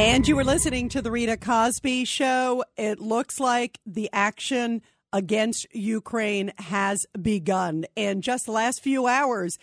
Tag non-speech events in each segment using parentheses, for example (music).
And you were listening to the Rita Cosby show. It looks like the action against Ukraine has begun. In just the last few hours,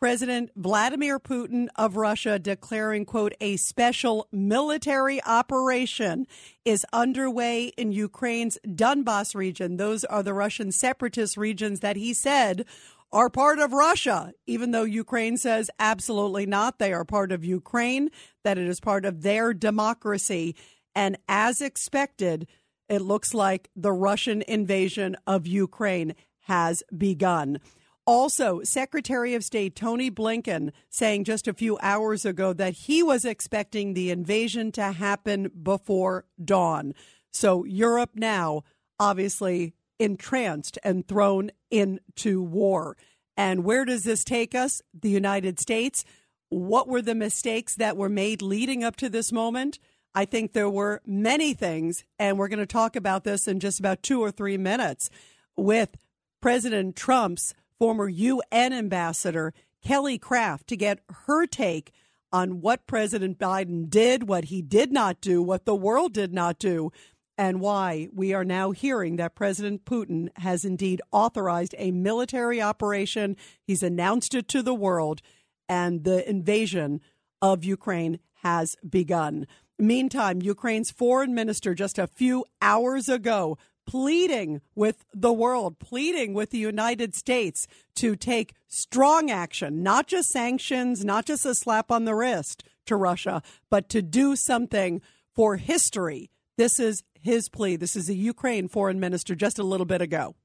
President Vladimir Putin of Russia declaring, quote, a special military operation is underway in Ukraine's Donbass region. Those are the Russian separatist regions that he said are part of Russia, even though Ukraine says absolutely not. They are part of Ukraine, that it is part of their democracy. And as expected, it looks like the Russian invasion of Ukraine has begun. Also, Secretary of State Tony Blinken saying just a few hours ago that he was expecting the invasion to happen before dawn. So, Europe now obviously entranced and thrown into war. And where does this take us? The United States. What were the mistakes that were made leading up to this moment? I think there were many things, and we're going to talk about this in just about two or three minutes with President Trump's former UN ambassador, Kelly Craft, to get her take on what President Biden did, what he did not do, what the world did not do, and why we are now hearing that President Putin has indeed authorized a military operation. He's announced it to the world, and the invasion of Ukraine has begun. Meantime, Ukraine's foreign minister just a few hours ago pleading with the world, pleading with the United States to take strong action, not just sanctions, not just a slap on the wrist to Russia, but to do something for history. This is his plea. This is the Ukraine foreign minister just a little bit ago.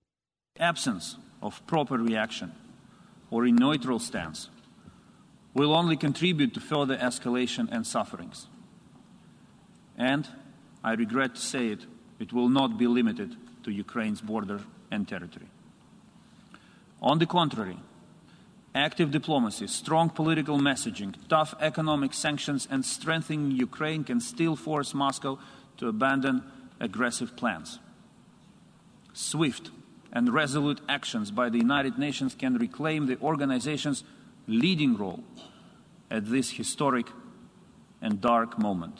Absence of proper reaction or a neutral stance will only contribute to further escalation and sufferings. And, I regret to say it, it will not be limited to Ukraine's border and territory. On the contrary, active diplomacy, strong political messaging, tough economic sanctions, and strengthening Ukraine can still force Moscow to abandon aggressive plans. Swift and resolute actions by the United Nations can reclaim the organization's leading role at this historic and dark moment.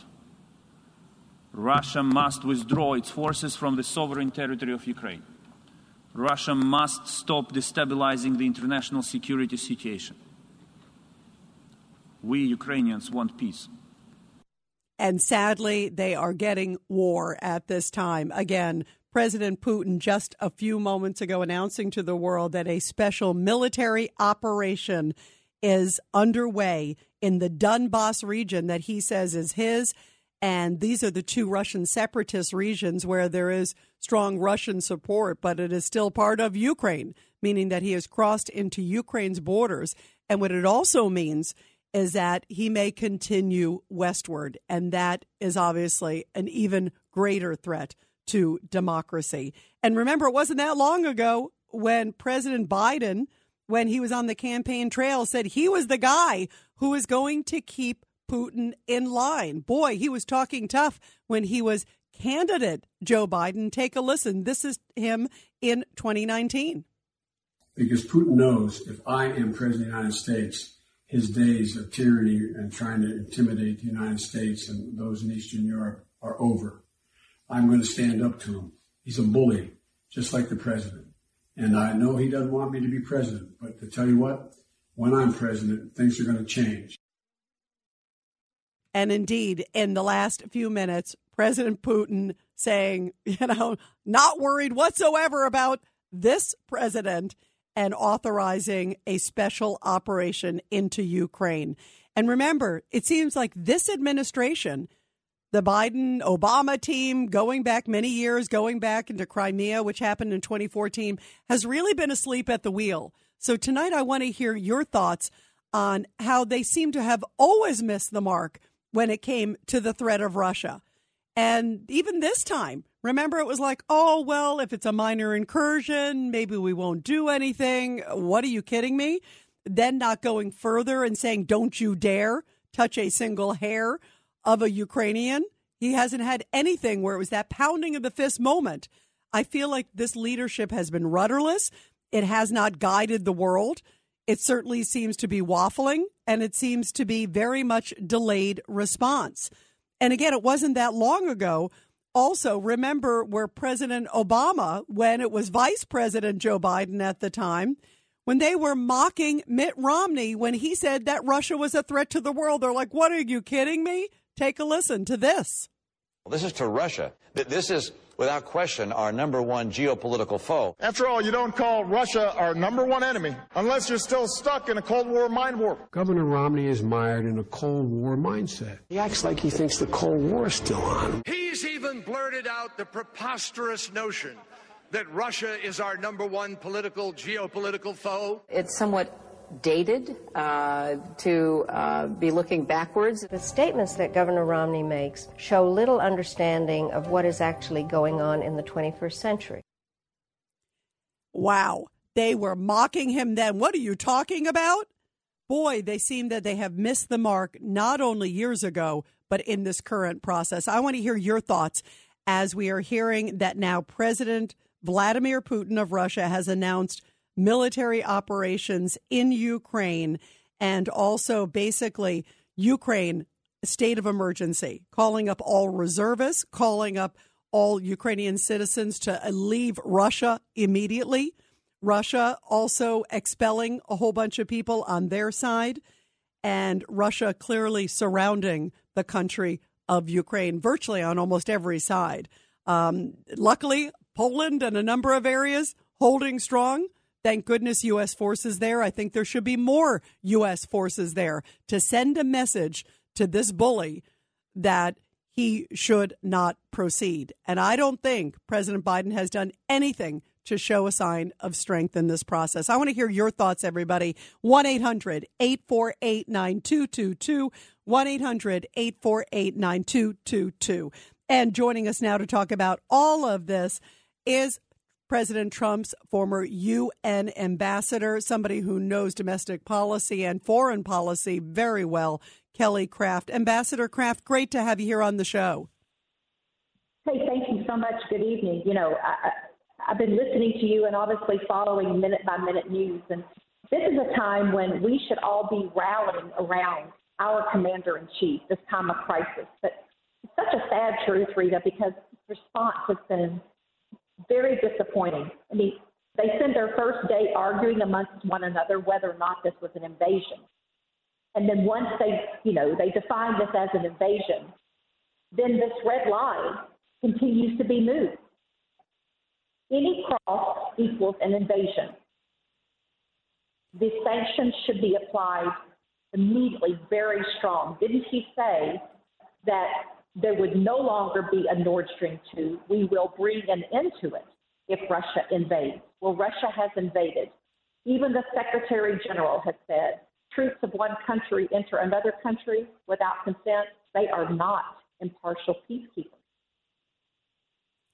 Russia must withdraw its forces from the sovereign territory of Ukraine. Russia must stop destabilizing the international security situation. We Ukrainians want peace. And sadly, they are getting war at this time. Again, President Putin just a few moments ago announcing to the world that a special military operation is underway in the Donbass region that he says is his. And these are the two Russian separatist regions where there is strong Russian support, but it is still part of Ukraine, meaning that he has crossed into Ukraine's borders. And what it also means is that he may continue westward. And that is obviously an even greater threat to democracy. And remember, it wasn't that long ago when President Biden, when he was on the campaign trail, said he was the guy who was going to keep Putin in line. Boy, he was talking tough when he was candidate Joe Biden. Take a listen. This is him in 2019. Because Putin knows if I am president of the United States, his days of tyranny and trying to intimidate the United States and those in Eastern Europe are over. I'm going to stand up to him. He's a bully, just like the president. And I know he doesn't want me to be president, but to tell you what, when I'm president, things are going to change. And indeed, in the last few minutes, President Putin saying, (laughs) you know, not worried whatsoever about this president and authorizing a special operation into Ukraine. And remember, it seems like this administration, the Biden Obama team, going back many years, going back into Crimea, which happened in 2014, has really been asleep at the wheel. So tonight, I want to hear your thoughts on how they seem to have always missed the mark when it came to the threat of Russia. And even this time, remember, it was like, oh, well, if it's a minor incursion, maybe we won't do anything. What are you kidding me? Then not going further and saying, don't you dare touch a single hair of a Ukrainian. He hasn't had anything where it was that pounding of the fist moment. I feel like this leadership has been rudderless. It has not guided the world. It certainly seems to be waffling and it seems to be very much delayed response. And again, it wasn't that long ago. Also, remember where President Obama, when it was Vice President Joe Biden at the time, when they were mocking Mitt Romney when he said that Russia was a threat to the world. They're like, what are you kidding me? Take a listen to this. Well, this is to Russia. This is, without question, our number one geopolitical foe. After all, you don't call Russia our number one enemy unless you're still stuck in a Cold War mind warp. Governor Romney is mired in a Cold War mindset. He acts like he thinks the Cold War is still on. He's even blurted out the preposterous notion that Russia is our number one political, geopolitical foe? It's somewhat dated uh, to uh, be looking backwards. The statements that Governor Romney makes show little understanding of what is actually going on in the 21st century. Wow. They were mocking him then. What are you talking about? Boy, they seem that they have missed the mark not only years ago, but in this current process. I want to hear your thoughts as we are hearing that now President Vladimir Putin of Russia has announced military operations in Ukraine and also basically Ukraine state of emergency, calling up all reservists, calling up all Ukrainian citizens to leave Russia immediately. Russia also expelling a whole bunch of people on their side, and Russia clearly surrounding the country of Ukraine virtually on almost every side. Um, luckily, Poland and a number of areas holding strong. Thank goodness U.S. forces there. I think there should be more U.S. forces there to send a message to this bully that he should not proceed. And I don't think President Biden has done anything to show a sign of strength in this process. I want to hear your thoughts, everybody. 1 800 848 9222. 1 800 848 9222. And joining us now to talk about all of this is President Trump's former UN ambassador, somebody who knows domestic policy and foreign policy very well, Kelly Craft. Ambassador Craft, great to have you here on the show. Hey, thank you so much. Good evening. You know, I, I've been listening to you and obviously following minute by minute news. And this is a time when we should all be rallying around our commander in chief this time of crisis. But it's such a sad truth, Rita, because response has been very disappointing. I mean, they spent their first day arguing amongst one another whether or not this was an invasion. And then once they, you know, they define this as an invasion, then this red line continues to be moved. Any cross equals an invasion. The sanctions should be applied immediately, very strong. Didn't he say that there would no longer be a Nord Stream 2. We will bring an end to it if Russia invades. Well, Russia has invaded. Even the Secretary General has said troops of one country enter another country without consent. They are not impartial peacekeepers.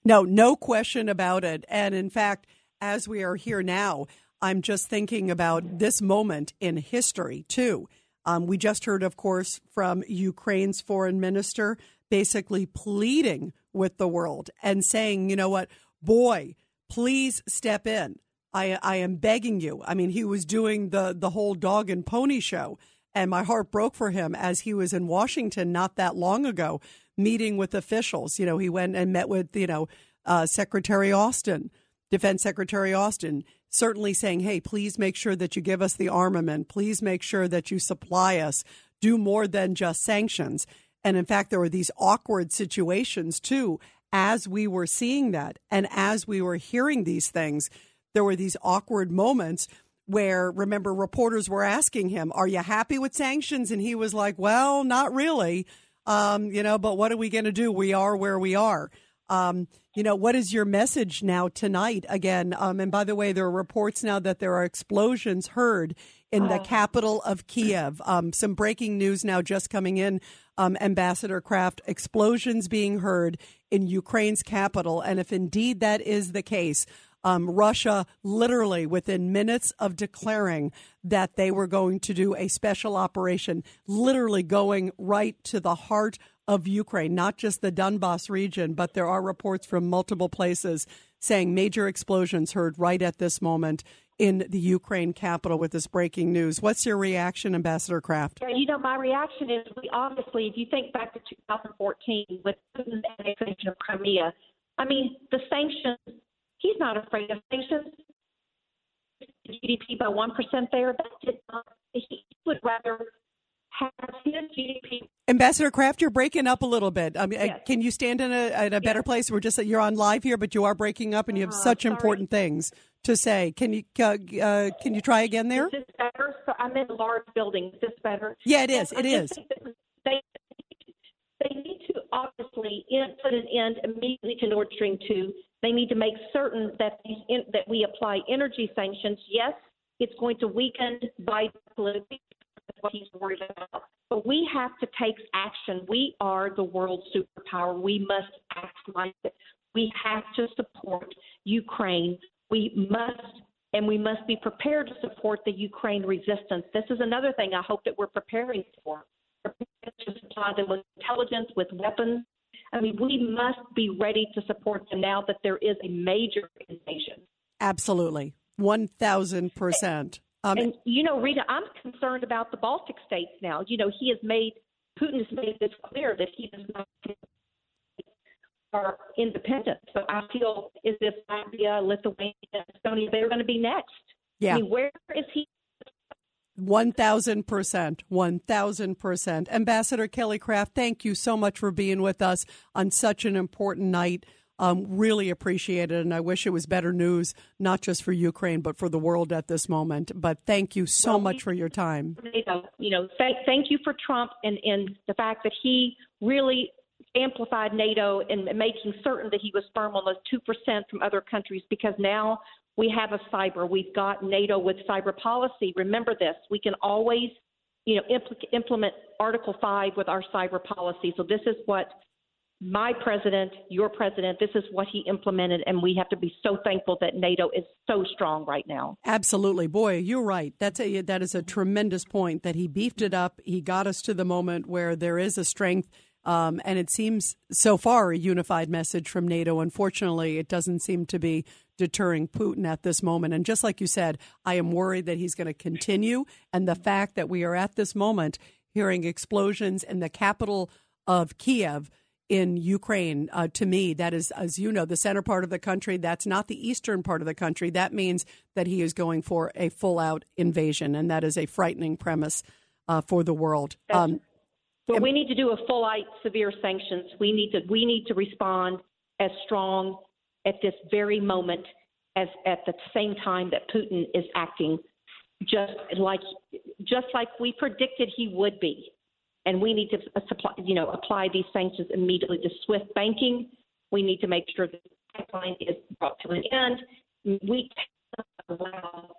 No, no question about it. And in fact, as we are here now, I'm just thinking about this moment in history, too. Um, we just heard, of course, from Ukraine's foreign minister basically pleading with the world and saying, you know what, boy, please step in. I, I am begging you. I mean, he was doing the, the whole dog and pony show, and my heart broke for him as he was in Washington not that long ago, meeting with officials. You know, he went and met with, you know, uh, Secretary Austin, Defense Secretary Austin, certainly saying, hey, please make sure that you give us the armament. Please make sure that you supply us. Do more than just sanctions. And in fact, there were these awkward situations too as we were seeing that. And as we were hearing these things, there were these awkward moments where, remember, reporters were asking him, Are you happy with sanctions? And he was like, Well, not really. Um, you know, but what are we going to do? We are where we are. Um, you know, what is your message now tonight? Again, um, and by the way, there are reports now that there are explosions heard in the Oh. capital of Kiev. Um, some breaking news now just coming in. Um, Ambassador Craft, explosions being heard in Ukraine's capital. And if indeed that is the case, um, Russia literally within minutes of declaring that they were going to do a special operation, literally going right to the heart of Ukraine, not just the Donbass region, but there are reports from multiple places saying major explosions heard right at this moment in the Ukraine capital with this breaking news. What's your reaction, Ambassador Craft? Yeah, you know, my reaction is we obviously, if you think back to 2014 with Putin's annexation of Crimea, I mean, the sanctions, he's not afraid of sanctions. GDP by 1% there, that did not, he would rather have his GDP. Ambassador Craft, you're breaking up a little bit. I mean, uh, Yes. can you stand in a, in a better place? We're just you're on live here, but you are breaking up, and you have Uh, such sorry. important things to say. Can you uh, uh, can you try again there? Is this better? So I'm in a large building. Is this better? Yeah, it is. It is. They, they need to obviously put an end immediately to Nord Stream 2. They need to make certain that these in, that we apply energy sanctions. Yes, it's going to weaken Biden politically. What he's worried about. But we have to take action. We are the world superpower. We must act like it. We have to support Ukraine. We must and we must be prepared to support the Ukraine resistance. This is another thing I hope that we're preparing for. Prepared to supply them with intelligence, with weapons. I mean, we must be ready to support them now that there is a major invasion. Absolutely, one thousand percent. Um, and you know, Rita, I'm concerned about the Baltic states now. You know, he has made Putin has made this clear that he does not are independent. So I feel as if Latvia, Lithuania, Estonia, they're going to be next. Yeah. I mean, where is he? One thousand percent, one thousand percent. Ambassador Kelly Craft, thank you so much for being with us on such an important night. Um, really appreciate it, and I wish it was better news, not just for Ukraine, but for the world at this moment. But thank you so Well, much for your time. You know, thank, thank you for Trump and, and the fact that he really amplified NATO and making certain that he was firm on those 2% from other countries because now we have a cyber. We've got NATO with cyber policy. Remember this. We can always, you know, impl- implement Article 5 with our cyber policy. So this is what my president, your president, this is what he implemented, and we have to be so thankful that NATO is so strong right now. Absolutely, boy, you're right. That's a that is a tremendous point that he beefed it up. He got us to the moment where there is a strength, um, and it seems so far a unified message from NATO. Unfortunately, it doesn't seem to be deterring Putin at this moment. And just like you said, I am worried that he's going to continue. And the fact that we are at this moment hearing explosions in the capital of Kiev in Ukraine, uh, to me, that is, as you know, the center part of the country. That's not the eastern part of the country. That means that he is going for a full out invasion. And that is a frightening premise uh, for the world. Um, But we need to do a full out severe sanctions. We need to we need to respond as strong at this very moment as at the same time that Putin is acting just like just like we predicted he would be. And we need to uh, supply, you know, apply these sanctions immediately to SWIFT banking. We need to make sure that the pipeline is brought to an end. We cannot allow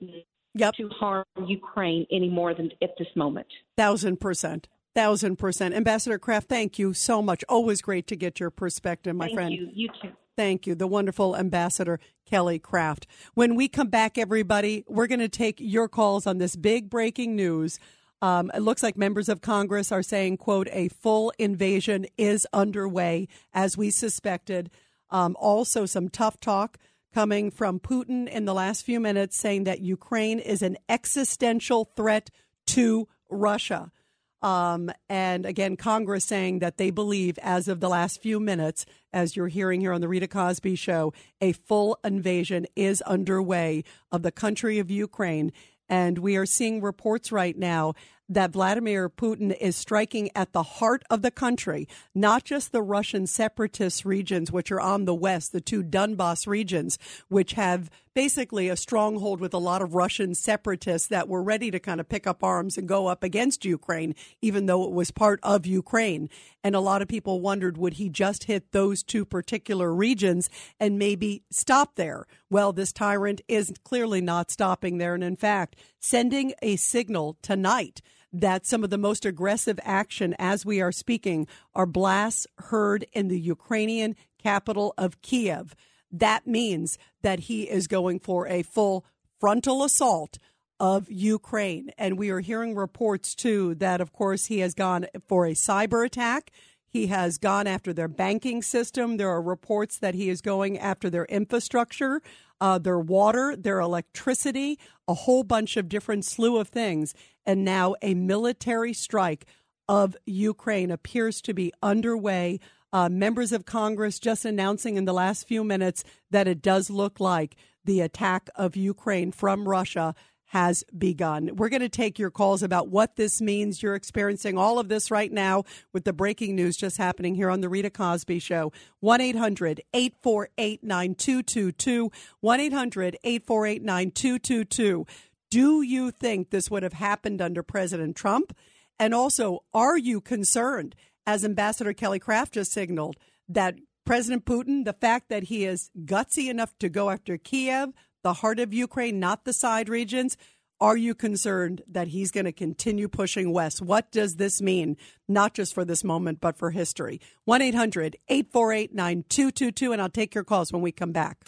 Putin Yep. to harm Ukraine any more than at this moment. Thousand percent. Thousand percent. Ambassador Craft, thank you so much. Always great to get your perspective, my Thank friend. you. You too. Thank you. The wonderful Ambassador Kelly Craft. When we come back, everybody, we're going to take your calls on this big breaking news. Um, it looks like members of Congress are saying, quote, a full invasion is underway, as we suspected. Um, also, some tough talk coming from Putin in the last few minutes saying that Ukraine is an existential threat to Russia. Um, and again, Congress saying that they believe, as of the last few minutes, as you're hearing here on the Rita Cosby show, a full invasion is underway of the country of Ukraine. And we are seeing reports right now that Vladimir Putin is striking at the heart of the country, not just the Russian separatist regions, which are on the west, the two Donbass regions, which have basically a stronghold with a lot of Russian separatists that were ready to kind of pick up arms and go up against Ukraine, even though it was part of Ukraine. And a lot of people wondered would he just hit those two particular regions and maybe stop there? Well, this tyrant is clearly not stopping there. And in fact, sending a signal tonight that some of the most aggressive action as we are speaking are blasts heard in the Ukrainian capital of Kiev. That means that he is going for a full frontal assault of Ukraine. And we are hearing reports, too, that, of course, he has gone for a cyber attack. He has gone after their banking system. There are reports that he is going after their infrastructure, uh, their water, their electricity, a whole bunch of different slew of things. And now a military strike of Ukraine appears to be underway uh, members of Congress just announcing in the last few minutes that it does look like the attack of Ukraine from Russia has begun. We're going to take your calls about what this means. You're experiencing all of this right now with the breaking news just happening here on The Rita Cosby Show. 1 800 848 9222. 1 800 848 9222. Do you think this would have happened under President Trump? And also, are you concerned as Ambassador Kelly Craft just signaled, that President Putin, the fact that he is gutsy enough to go after Kiev, the heart of Ukraine, not the side regions, are you concerned that he's going to continue pushing west? What does this mean, not just for this moment, but for history? 1 800 848 9222, and I'll take your calls when we come back.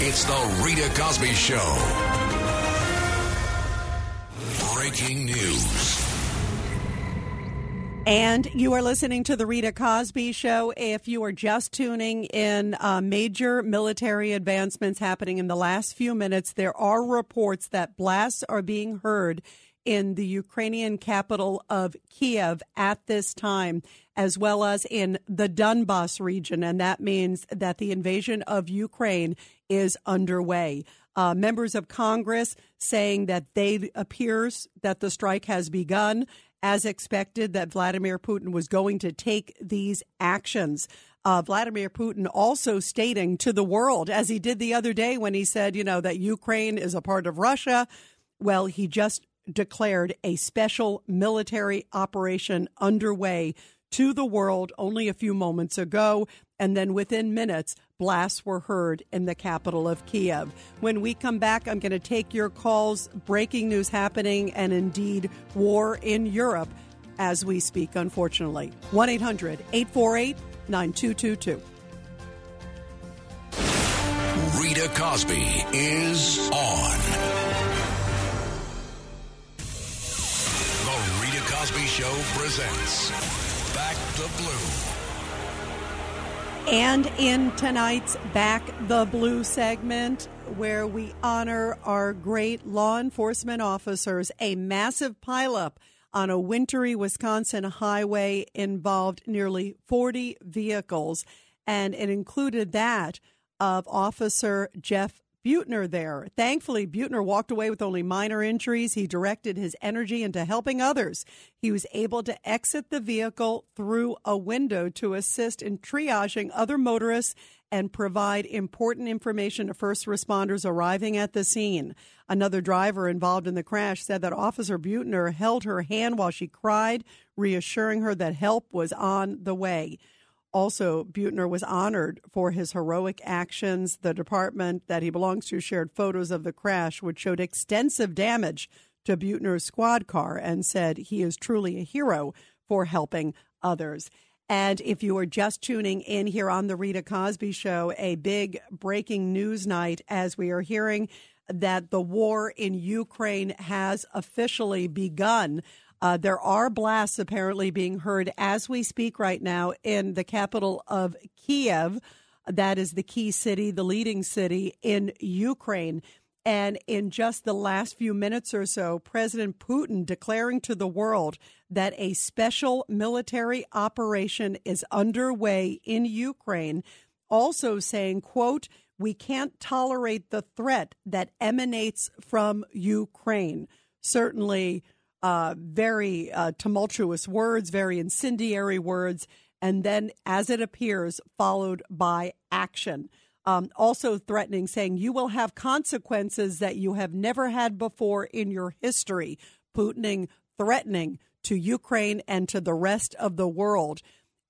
It's the Rita Cosby Show. Breaking news. And you are listening to the Rita Cosby Show. If you are just tuning in, uh, major military advancements happening in the last few minutes. There are reports that blasts are being heard in the Ukrainian capital of Kiev at this time, as well as in the Donbass region. And that means that the invasion of Ukraine is underway. Uh, members of Congress saying that they appears that the strike has begun as expected, that Vladimir Putin was going to take these actions. Uh, Vladimir Putin also stating to the world, as he did the other day when he said, you know, that Ukraine is a part of Russia. Well, he just declared a special military operation underway to the world only a few moments ago. And then within minutes, blasts were heard in the capital of Kiev. When we come back, I'm going to take your calls. Breaking news happening, and indeed, war in Europe as we speak, unfortunately. 1 800 848 9222. Rita Cosby is on. The Rita Cosby Show presents Back the Blue. And in tonight's Back the Blue segment, where we honor our great law enforcement officers, a massive pileup on a wintry Wisconsin highway involved nearly 40 vehicles, and it included that of Officer Jeff Buettner there. Thankfully, Buettner walked away with only minor injuries. He directed his energy into helping others. He was able to exit the vehicle through a window to assist in triaging other motorists and provide important information to first responders arriving at the scene. Another driver involved in the crash said that Officer Buettner held her hand while she cried, reassuring her that help was on the way. Also, Buettner was honored for his heroic actions. The department that he belongs to shared photos of the crash, which showed extensive damage to Buettner's squad car, and said he is truly a hero for helping others. And if you are just tuning in here on the Rita Cosby Show, a big breaking news night as we are hearing that the war in Ukraine has officially begun. Uh, there are blasts apparently being heard as we speak right now in the capital of Kiev. That is the key city, the leading city in Ukraine. And in just the last few minutes or so, President Putin declaring to the world that a special military operation is underway in Ukraine, also saying, quote, we can't tolerate the threat that emanates from Ukraine. Certainly, uh, very uh, tumultuous words, very incendiary words, and then, as it appears, followed by action. Um, also threatening, saying, You will have consequences that you have never had before in your history. Putin threatening to Ukraine and to the rest of the world.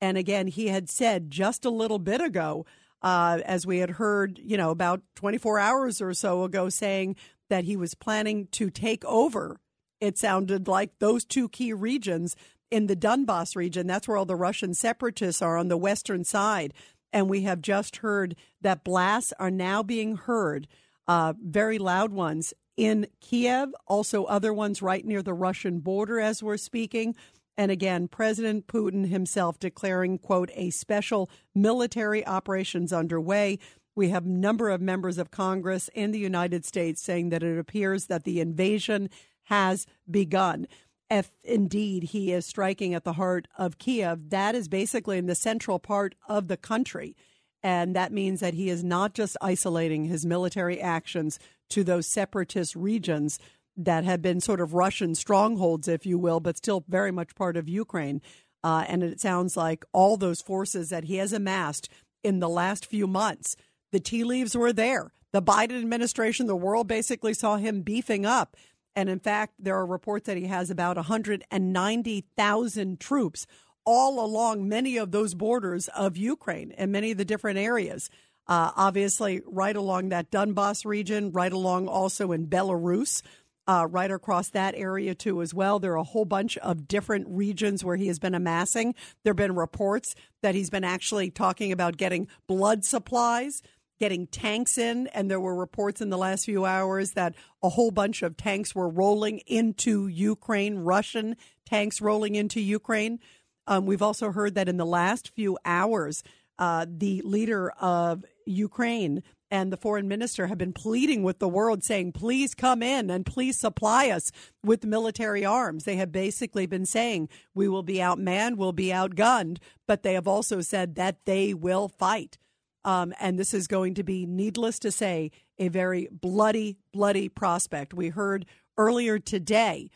And again, he had said just a little bit ago, uh, as we had heard, you know, about 24 hours or so ago, saying that he was planning to take over. It sounded like those two key regions in the Donbass region. That's where all the Russian separatists are on the western side. And we have just heard that blasts are now being heard, uh, very loud ones in Kiev, also other ones right near the Russian border as we're speaking. And again, President Putin himself declaring, quote, a special military operations underway. We have a number of members of Congress in the United States saying that it appears that the invasion has begun. If indeed he is striking at the heart of Kiev, that is basically in the central part of the country. And that means that he is not just isolating his military actions to those separatist regions that have been sort of Russian strongholds, if you will, but still very much part of Ukraine. Uh, and it sounds like all those forces that he has amassed in the last few months, the tea leaves were there. The Biden administration, the world basically saw him beefing up. And in fact, there are reports that he has about 190,000 troops all along many of those borders of Ukraine and many of the different areas. Uh, obviously, right along that Donbass region, right along also in Belarus uh, right across that area too as well. There are a whole bunch of different regions where he has been amassing. There have been reports that he's been actually talking about getting blood supplies, getting tanks in, and there were reports in the last few hours that a whole bunch of tanks were rolling into Ukraine, Russian tanks rolling into Ukraine. Um, we've also heard that in the last few hours, uh, the leader of Ukraine and the foreign minister have been pleading with the world, saying, please come in and please supply us with military arms. They have basically been saying, we will be outmanned, we'll be outgunned, but they have also said that they will fight. Um, and this is going to be, needless to say, a very bloody, bloody prospect. We heard earlier today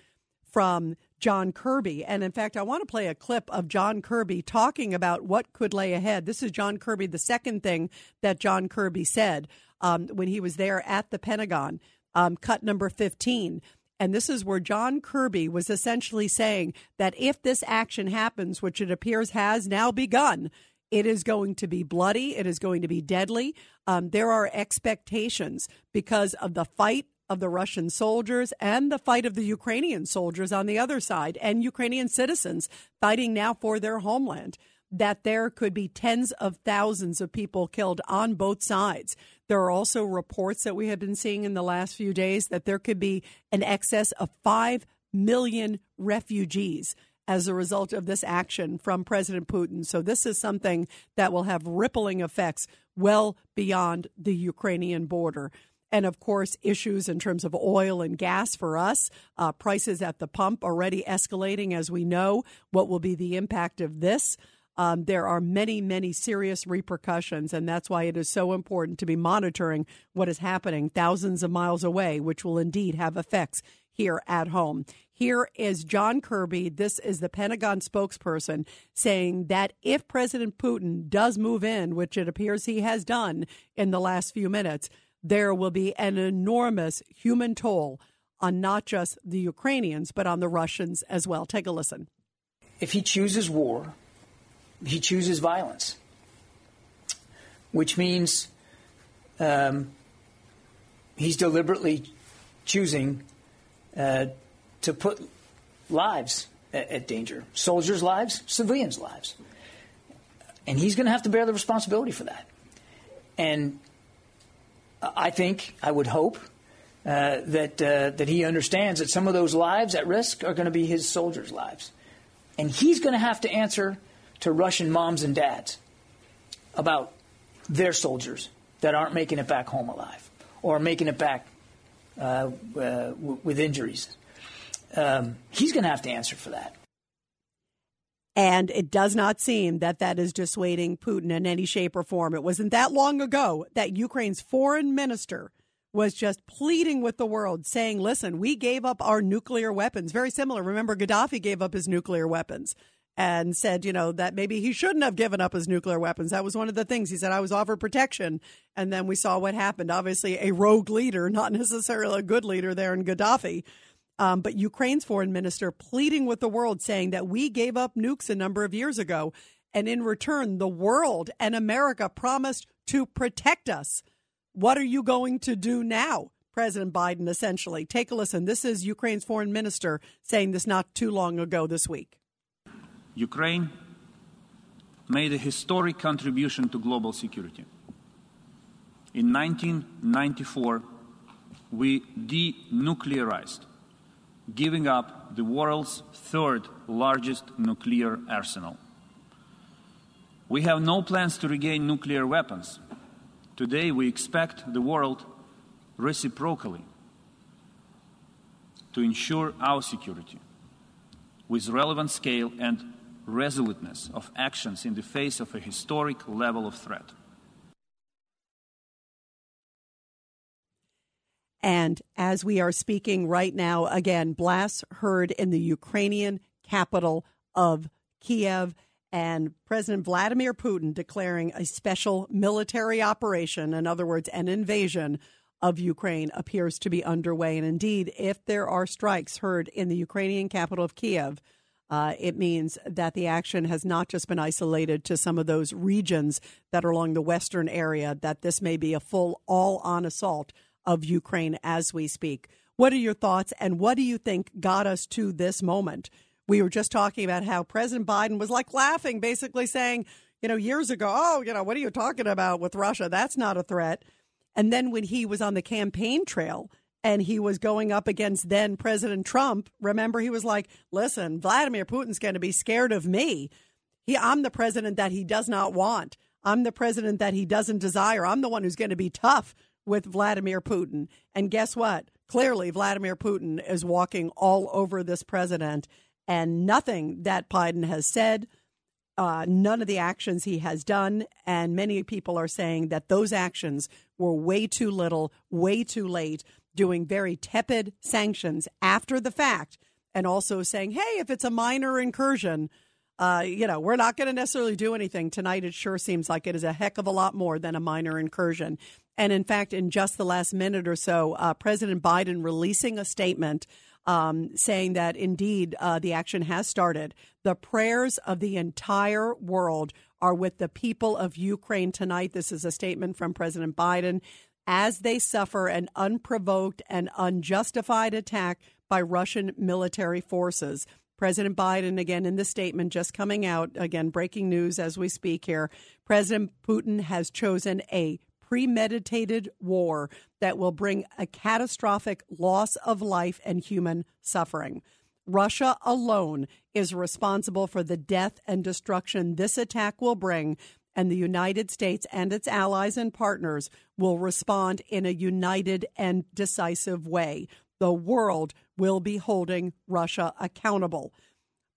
from John Kirby. And in fact, I want to play a clip of John Kirby talking about what could lay ahead. This is John Kirby, the second thing that John Kirby said um, when he was there at the Pentagon, um, cut number 15. And this is where John Kirby was essentially saying that if this action happens, which it appears has now begun, it is going to be bloody. It is going to be deadly. Um, there are expectations because of the fight of the Russian soldiers and the fight of the Ukrainian soldiers on the other side and Ukrainian citizens fighting now for their homeland, that there could be tens of thousands of people killed on both sides. There are also reports that we have been seeing in the last few days that there could be an excess of 5 million refugees as a result of this action from President Putin. So, this is something that will have rippling effects well beyond the Ukrainian border. And of course issues in terms of oil and gas for us uh, prices at the pump already escalating as we know what will be the impact of this. Um, there are many many serious repercussions and that's why it is so important to be monitoring what is happening thousands of miles away which will indeed have effects here at home here is John Kirby. This is the Pentagon spokesperson saying that if President Putin does move in, which it appears he has done in the last few minutes, there will be an enormous human toll on not just the Ukrainians, but on the Russians as well. Take a listen. If he chooses war, he chooses violence, which means um, he's deliberately choosing uh, to put lives at, at danger soldiers' lives, civilians' lives. And he's going to have to bear the responsibility for that. And I think, I would hope, uh, that, uh, that he understands that some of those lives at risk are going to be his soldiers' lives. And he's going to have to answer to Russian moms and dads about their soldiers that aren't making it back home alive or making it back uh, uh w- with injuries. Um, he's going to have to answer for that. And it does not seem that that is dissuading Putin in any shape or form. It wasn't that long ago that Ukraine's foreign minister was just pleading with the world, saying, listen, we gave up our nuclear weapons. Very similar. Remember, Gaddafi gave up his nuclear weapons and said, you know, that maybe he shouldn't have given up his nuclear weapons. That was one of the things. He said, I was offered protection. And then we saw what happened. Obviously, a rogue leader, not necessarily a good leader there in Gaddafi. Um, but Ukraine's foreign minister pleading with the world, saying that we gave up nukes a number of years ago. And in return, the world and America promised to protect us. What are you going to do now? President Biden, essentially. Take a listen. This is Ukraine's foreign minister saying this not too long ago this week. Ukraine made a historic contribution to global security. In 1994, we denuclearized, giving up the world's third largest nuclear arsenal. We have no plans to regain nuclear weapons. Today, we expect the world reciprocally to ensure our security with relevant scale and resoluteness of actions in the face of a historic level of threat. And as we are speaking right now, again, blasts heard in the Ukrainian capital of Kiev and President Vladimir Putin declaring a special military operation, in other words, an invasion of Ukraine, appears to be underway. And indeed, if there are strikes heard in the Ukrainian capital of Kiev, uh, it means that the action has not just been isolated to some of those regions that are along the western area, that this may be a full all on assault of Ukraine as we speak. What are your thoughts, and what do you think got us to this moment? We were just talking about how President Biden was like laughing, basically saying, you know, years ago, oh, you know, what are you talking about with Russia? That's not a threat. And then when he was on the campaign trail and he was going up against then President Trump, remember, he was like, listen, Vladimir Putin's going to be scared of me. He, I'm the president that he does not want. I'm the president that he doesn't desire. I'm the one who's going to be tough with Vladimir Putin. And guess what? Clearly, Vladimir Putin is walking all over this president and nothing that Biden has said, uh, none of the actions he has done, and many people are saying that those actions were way too little, way too late, doing very tepid sanctions after the fact, and also saying, hey, if it's a minor incursion, uh, you know, we're not going to necessarily do anything tonight. It sure seems like it is a heck of a lot more than a minor incursion. And in fact, in just the last minute or so, uh, President Biden releasing a statement um, saying that indeed uh, the action has started. The prayers of the entire world are with the people of Ukraine tonight. This is a statement from President Biden as they suffer an unprovoked and unjustified attack by Russian military forces. President Biden, again in the statement just coming out, again, breaking news as we speak here. President Putin has chosen a premeditated war that will bring a catastrophic loss of life and human suffering. Russia alone is responsible for the death and destruction this attack will bring, and the United States and its allies and partners will respond in a united and decisive way. The world will be holding Russia accountable.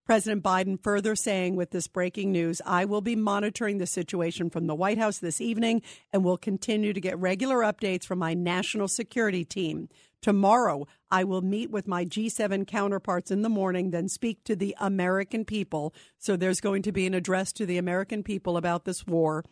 President Biden further saying with this breaking news, I will be monitoring the situation from the White House this evening and will continue to get regular updates from my national security team. Tomorrow, I will meet with my G7 counterparts in the morning, then speak to the American people. So there's going to be an address to the American people about this war.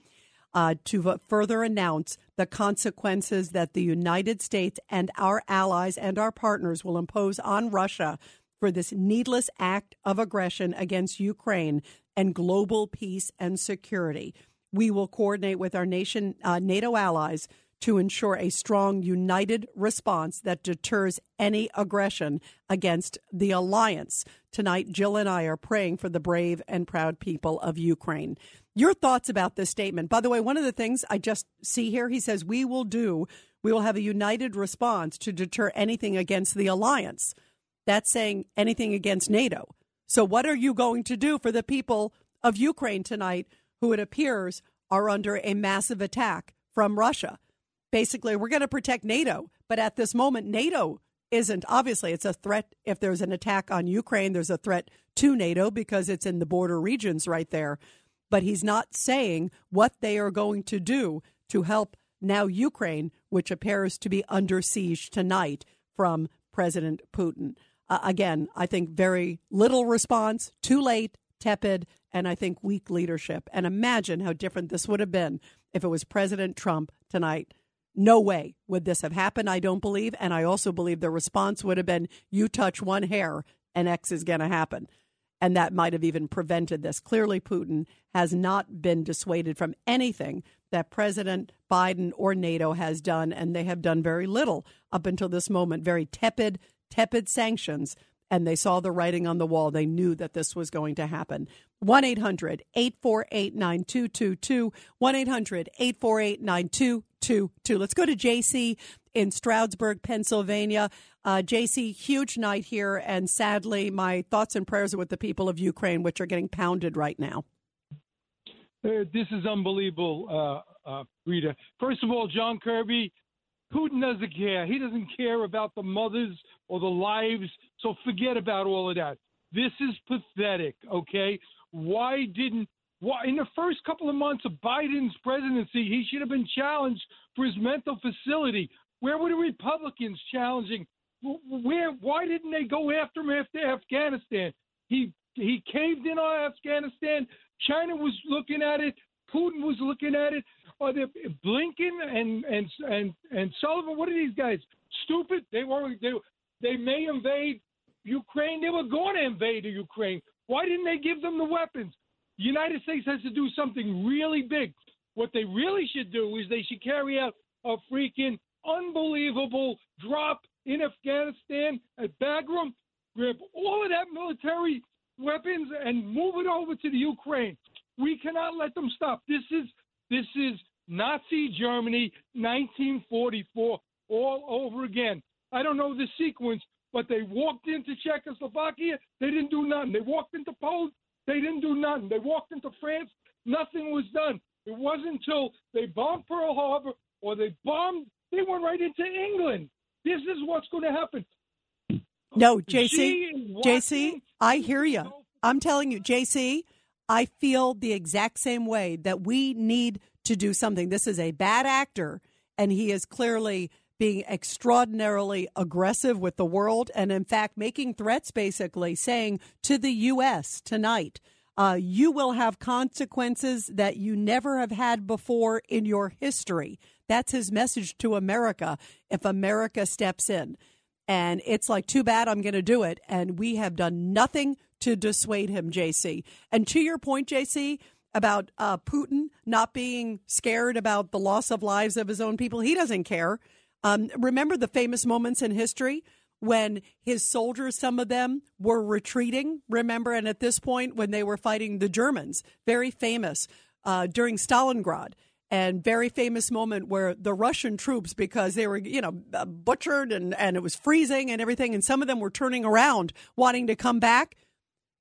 Uh, to further announce the consequences that the United States and our allies and our partners will impose on Russia for this needless act of aggression against Ukraine and global peace and security. We will coordinate with our nation uh, NATO allies to ensure a strong, united response that deters any aggression against the alliance. Tonight, Jill and I are praying for the brave and proud people of Ukraine. Your thoughts about this statement? By the way, one of the things I just see here, he says, we will do, we will have a united response to deter anything against the alliance. That's saying anything against NATO. So, what are you going to do for the people of Ukraine tonight who it appears are under a massive attack from Russia? Basically, we're going to protect NATO, but at this moment, NATO isn't. Obviously, it's a threat. If there's an attack on Ukraine, there's a threat to NATO because it's in the border regions right there. But he's not saying what they are going to do to help Now, Ukraine, which appears to be under siege tonight from President Putin. Uh, again, I think very little response, too late, tepid, and I think weak leadership. And imagine how different this would have been if it was President Trump tonight. No way would this have happened, I don't believe. And I also believe the response would have been you touch one hair and X is going to happen. And that might have even prevented this. Clearly, Putin has not been dissuaded from anything that President Biden or NATO has done, and they have done very little up until this moment. Very tepid, tepid sanctions, and they saw the writing on the wall. They knew that this was going to happen. 1 800 848 9222. 1 800 848 9222. Let's go to JC in Stroudsburg, Pennsylvania. Uh, JC, huge night here, and sadly, my thoughts and prayers are with the people of Ukraine, which are getting pounded right now. Uh, this is unbelievable, uh, uh, Rita. First of all, John Kirby, Putin doesn't care. He doesn't care about the mothers or the lives, so forget about all of that. This is pathetic, okay? Why didn't why in the first couple of months of Biden's presidency, he should have been challenged for his mental facility. Where were the Republicans challenging? Where why didn't they go after him after Afghanistan? He he caved in on Afghanistan. China was looking at it. Putin was looking at it. Are they Blinken and and and and Sullivan? What are these guys? Stupid? They were they they may invade Ukraine. They were going to invade Ukraine. Why didn't they give them the weapons? The United States has to do something really big. What they really should do is they should carry out a freaking unbelievable drop in Afghanistan at Bagram, grab all of that military weapons and move it over to the Ukraine. We cannot let them stop. This is this is Nazi Germany 1944 all over again. I don't know the sequence, but they walked into Czechoslovakia, they didn't do nothing. They walked into Poland, they didn't do nothing. They walked into France, nothing was done. It wasn't until they bombed Pearl Harbor or they bombed, they went right into England. This is what's going to happen. No, JC, JC, I hear you. I'm telling you, JC, I feel the exact same way that we need to do something. This is a bad actor, and he is clearly being extraordinarily aggressive with the world and, in fact, making threats basically saying to the U.S. tonight, uh, you will have consequences that you never have had before in your history. That's his message to America if America steps in. And it's like, too bad I'm going to do it. And we have done nothing to dissuade him, JC. And to your point, JC, about uh, Putin not being scared about the loss of lives of his own people, he doesn't care. Um, remember the famous moments in history when his soldiers, some of them, were retreating. Remember, and at this point, when they were fighting the Germans, very famous uh, during Stalingrad and very famous moment where the Russian troops, because they were, you know, uh, butchered and, and it was freezing and everything, and some of them were turning around wanting to come back.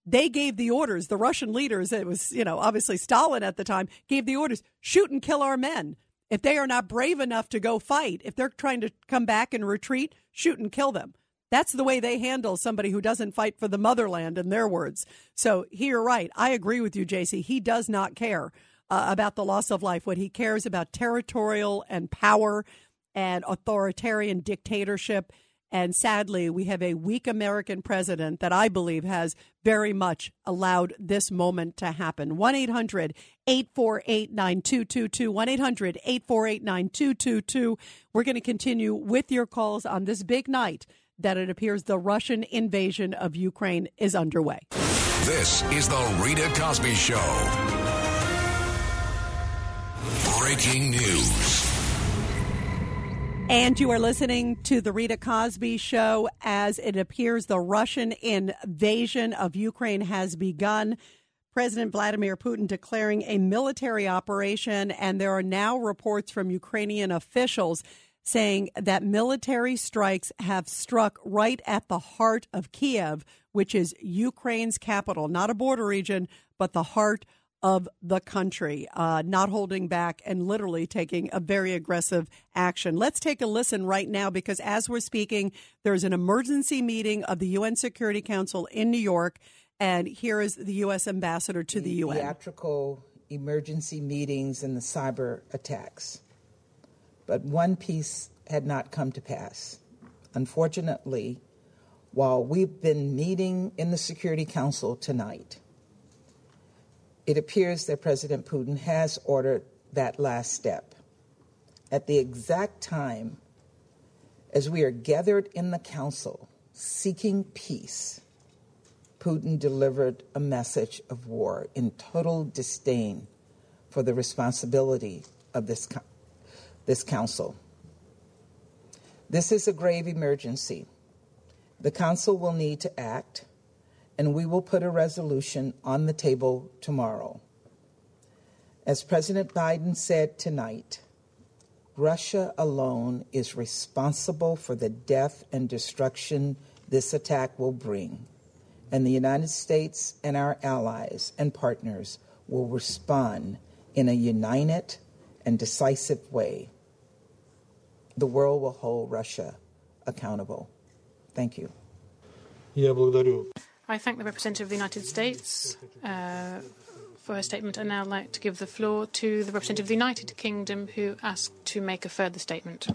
They gave the orders, the Russian leaders, it was, you know, obviously Stalin at the time, gave the orders shoot and kill our men. If they are not brave enough to go fight, if they're trying to come back and retreat, shoot and kill them. That's the way they handle somebody who doesn't fight for the motherland, in their words. So, here, right. I agree with you, JC. He does not care uh, about the loss of life. What he cares about territorial and power and authoritarian dictatorship. And sadly, we have a weak American president that I believe has very much allowed this moment to happen. 1 800 848 9222. 1 800 848 9222. We're going to continue with your calls on this big night that it appears the Russian invasion of Ukraine is underway. This is the Rita Cosby Show. Breaking news. And you are listening to the Rita Cosby Show as it appears the Russian invasion of Ukraine has begun. President Vladimir Putin declaring a military operation, and there are now reports from Ukrainian officials saying that military strikes have struck right at the heart of Kiev, which is Ukraine's capital, not a border region, but the heart of the country, uh, not holding back and literally taking a very aggressive action. Let's take a listen right now because as we're speaking, there's an emergency meeting of the UN Security Council in New York, and here is the U.S. ambassador to the, the UN. Theatrical emergency meetings and the cyber attacks. but one piece had not come to pass. Unfortunately, while we've been meeting in the Security Council tonight, it appears that President Putin has ordered that last step. At the exact time as we are gathered in the Council seeking peace, Putin delivered a message of war in total disdain for the responsibility of this, this Council. This is a grave emergency. The Council will need to act, and we will put a resolution on the table tomorrow. As President Biden said tonight, Russia alone is responsible for the death and destruction this attack will bring, and the United States and our allies and partners will respond in a united and decisive way. The world will hold Russia accountable. Thank you. I thank the representative of the United States uh, for her statement and now like to give the floor to the representative of the United Kingdom who asked to make a further statement.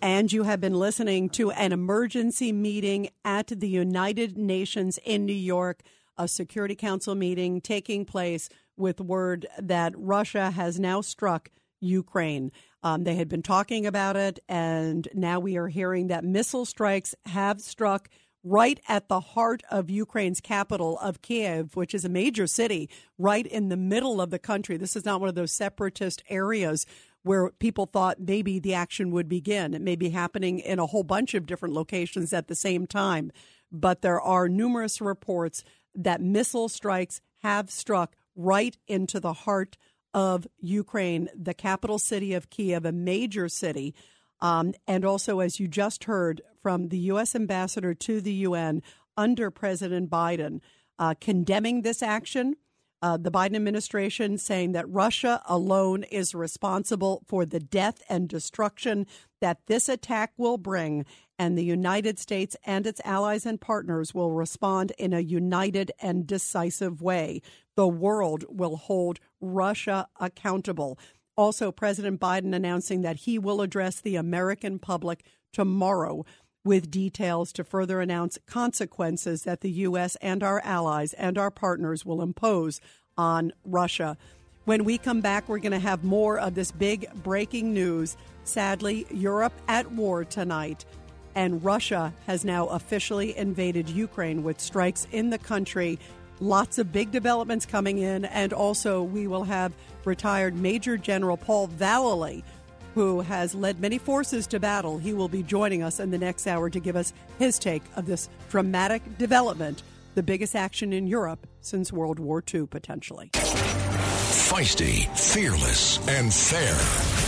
And you have been listening to an emergency meeting at the United Nations in New York, a Security Council meeting taking place with word that Russia has now struck Ukraine. Um, they had been talking about it, and now we are hearing that missile strikes have struck right at the heart of Ukraine's capital of Kiev, which is a major city right in the middle of the country. This is not one of those separatist areas where people thought maybe the action would begin. It may be happening in a whole bunch of different locations at the same time. But there are numerous reports that missile strikes have struck right into the heart of Ukraine, the capital city of Kiev, a major city. Um, and also, as you just heard from the U.S. ambassador to the UN under President Biden, uh, condemning this action. Uh, the Biden administration saying that Russia alone is responsible for the death and destruction that this attack will bring, and the United States and its allies and partners will respond in a united and decisive way. The world will hold Russia accountable. Also, President Biden announcing that he will address the American public tomorrow with details to further announce consequences that the U.S. and our allies and our partners will impose on Russia. When we come back, we're going to have more of this big breaking news. Sadly, Europe at war tonight, and Russia has now officially invaded Ukraine with strikes in the country. Lots of big developments coming in, and also we will have retired Major General Paul Vallely who has led many forces to battle. He will be joining us in the next hour to give us his take of this dramatic development, the biggest action in Europe since World War II, potentially. Feisty, fearless, and fair.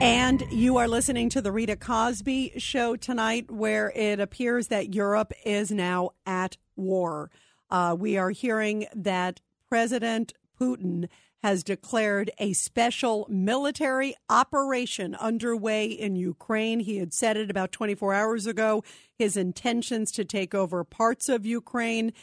And you are listening to the Rita Cosby show tonight, where it appears that Europe is now at war. Uh, we are hearing that President Putin has declared a special military operation underway in Ukraine. He had said it about 24 hours ago, his intentions to take over parts of Ukraine.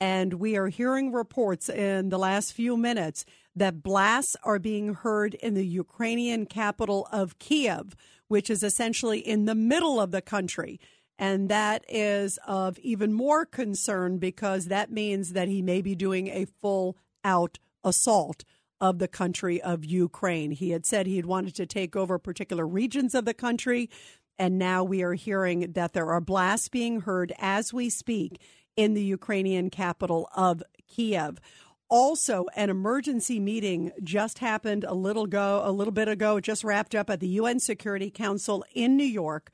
And we are hearing reports in the last few minutes that blasts are being heard in the Ukrainian capital of Kiev, which is essentially in the middle of the country. And that is of even more concern because that means that he may be doing a full out assault of the country of Ukraine. He had said he had wanted to take over particular regions of the country. And now we are hearing that there are blasts being heard as we speak in the Ukrainian capital of Kiev. Also, an emergency meeting just happened a little ago, a little bit ago. It just wrapped up at the UN Security Council in New York,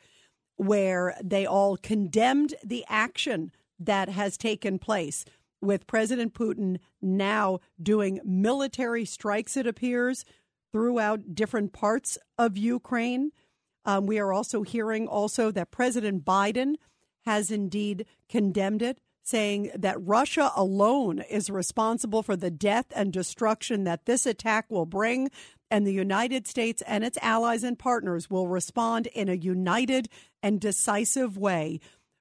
where they all condemned the action that has taken place with President Putin now doing military strikes, it appears, throughout different parts of Ukraine. Um, we are also hearing also that President Biden has indeed condemned it, saying that Russia alone is responsible for the death and destruction that this attack will bring, and the United States and its allies and partners will respond in a united and decisive way.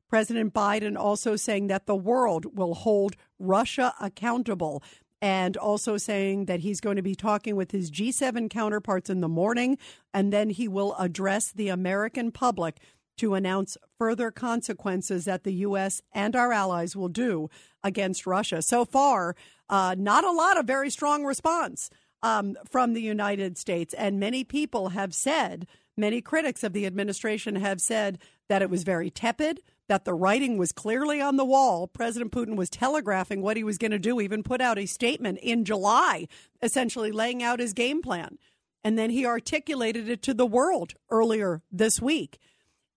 President Biden also saying that the world will hold Russia accountable and also saying that he's going to be talking with his G7 counterparts in the morning and then he will address the American public to announce further consequences that the U.S. and our allies will do against Russia. So far, uh, not a lot of very strong response um, from the United States. And many people have said, many critics of the administration have said that it was very tepid, that the writing was clearly on the wall. President Putin was telegraphing what he was going to do, even put out a statement in July, essentially laying out his game plan. And then he articulated it to the world earlier this week.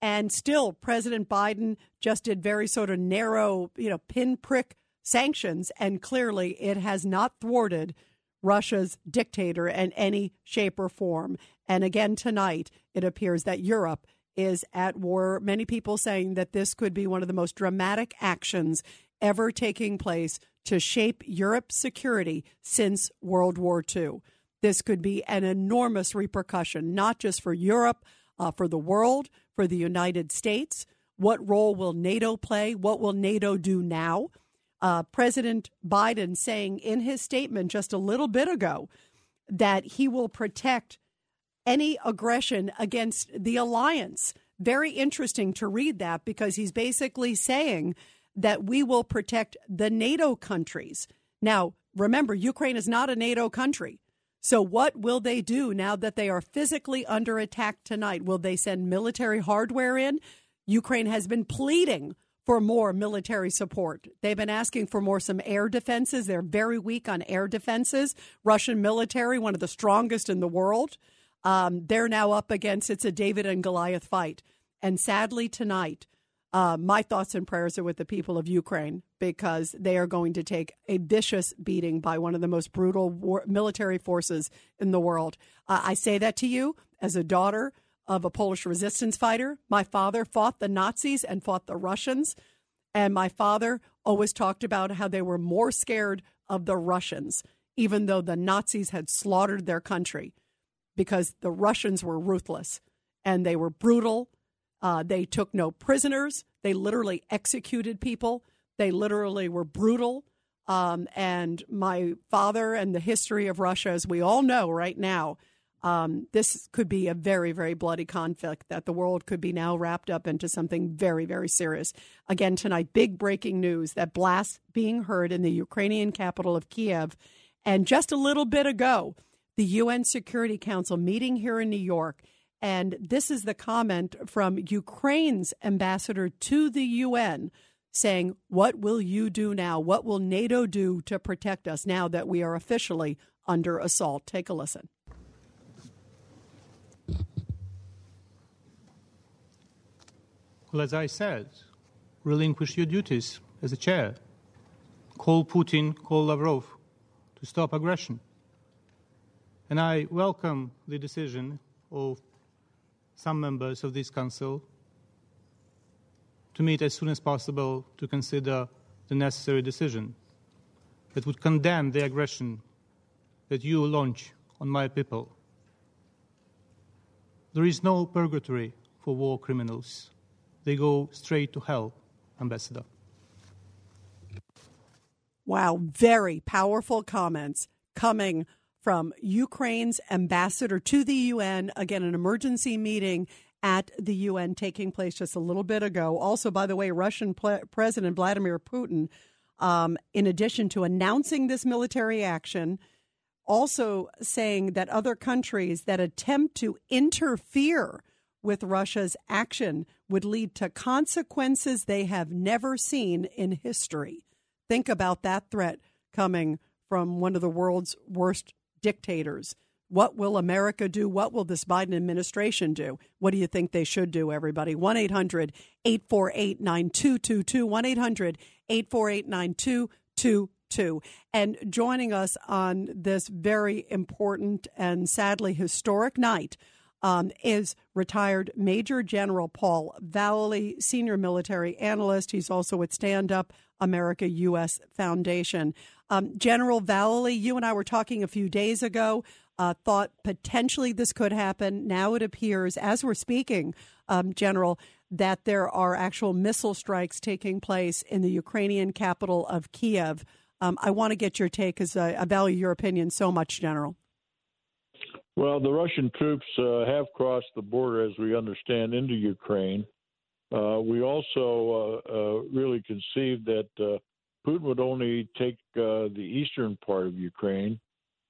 And still, President Biden just did very sort of narrow, you know, pinprick sanctions. And clearly, it has not thwarted Russia's dictator in any shape or form. And again, tonight, it appears that Europe is at war. Many people saying that this could be one of the most dramatic actions ever taking place to shape Europe's security since World War II. This could be an enormous repercussion, not just for Europe, uh, for the world, for the United States. What role will NATO play? What will NATO do now? Uh, President Biden saying in his statement just a little bit ago that he will protect any aggression against the alliance. Very interesting to read that because he's basically saying that we will protect the NATO countries. Now, remember, Ukraine is not a NATO country. So, what will they do now that they are physically under attack tonight? Will they send military hardware in? Ukraine has been pleading for more military support. They've been asking for more some air defenses. They're very weak on air defenses. Russian military, one of the strongest in the world. Um, they're now up against it's a David and Goliath fight. And sadly, tonight, uh, my thoughts and prayers are with the people of Ukraine because they are going to take a vicious beating by one of the most brutal war- military forces in the world. Uh, I say that to you as a daughter of a Polish resistance fighter. My father fought the Nazis and fought the Russians. And my father always talked about how they were more scared of the Russians, even though the Nazis had slaughtered their country because the Russians were ruthless and they were brutal. Uh, they took no prisoners. They literally executed people. They literally were brutal. Um, and my father and the history of Russia, as we all know right now, um, this could be a very, very bloody conflict that the world could be now wrapped up into something very, very serious. Again, tonight, big breaking news that blasts being heard in the Ukrainian capital of Kiev. And just a little bit ago, the UN Security Council meeting here in New York. And this is the comment from Ukraine's ambassador to the UN saying, What will you do now? What will NATO do to protect us now that we are officially under assault? Take a listen. Well, as I said, relinquish your duties as a chair. Call Putin, call Lavrov to stop aggression. And I welcome the decision of some members of this Council to meet as soon as possible to consider the necessary decision that would condemn the aggression that you launch on my people. There is no purgatory for war criminals. They go straight to hell, Ambassador. Wow, very powerful comments coming from Ukraine's ambassador to the UN. Again, an emergency meeting at the UN taking place just a little bit ago. Also, by the way, Russian President Vladimir Putin, um, in addition to announcing this military action, also saying that other countries that attempt to interfere with Russia's action would lead to consequences they have never seen in history. Think about that threat coming from one of the world's worst dictators. What will America do? What will this Biden administration do? What do you think they should do, everybody? 1 800 848 9222. 1 800 848 9222. And joining us on this very important and sadly historic night um, is retired Major General Paul Vallely, senior military analyst. He's also at Stand Up America U.S. Foundation. Um, General Vallely, you and I were talking a few days ago. Uh, thought potentially this could happen. Now it appears, as we're speaking, um, General, that there are actual missile strikes taking place in the Ukrainian capital of Kiev. Um, I want to get your take because I, I value your opinion so much, General. Well, the Russian troops uh, have crossed the border, as we understand, into Ukraine. Uh, we also uh, uh really conceived that uh, Putin would only take uh, the eastern part of Ukraine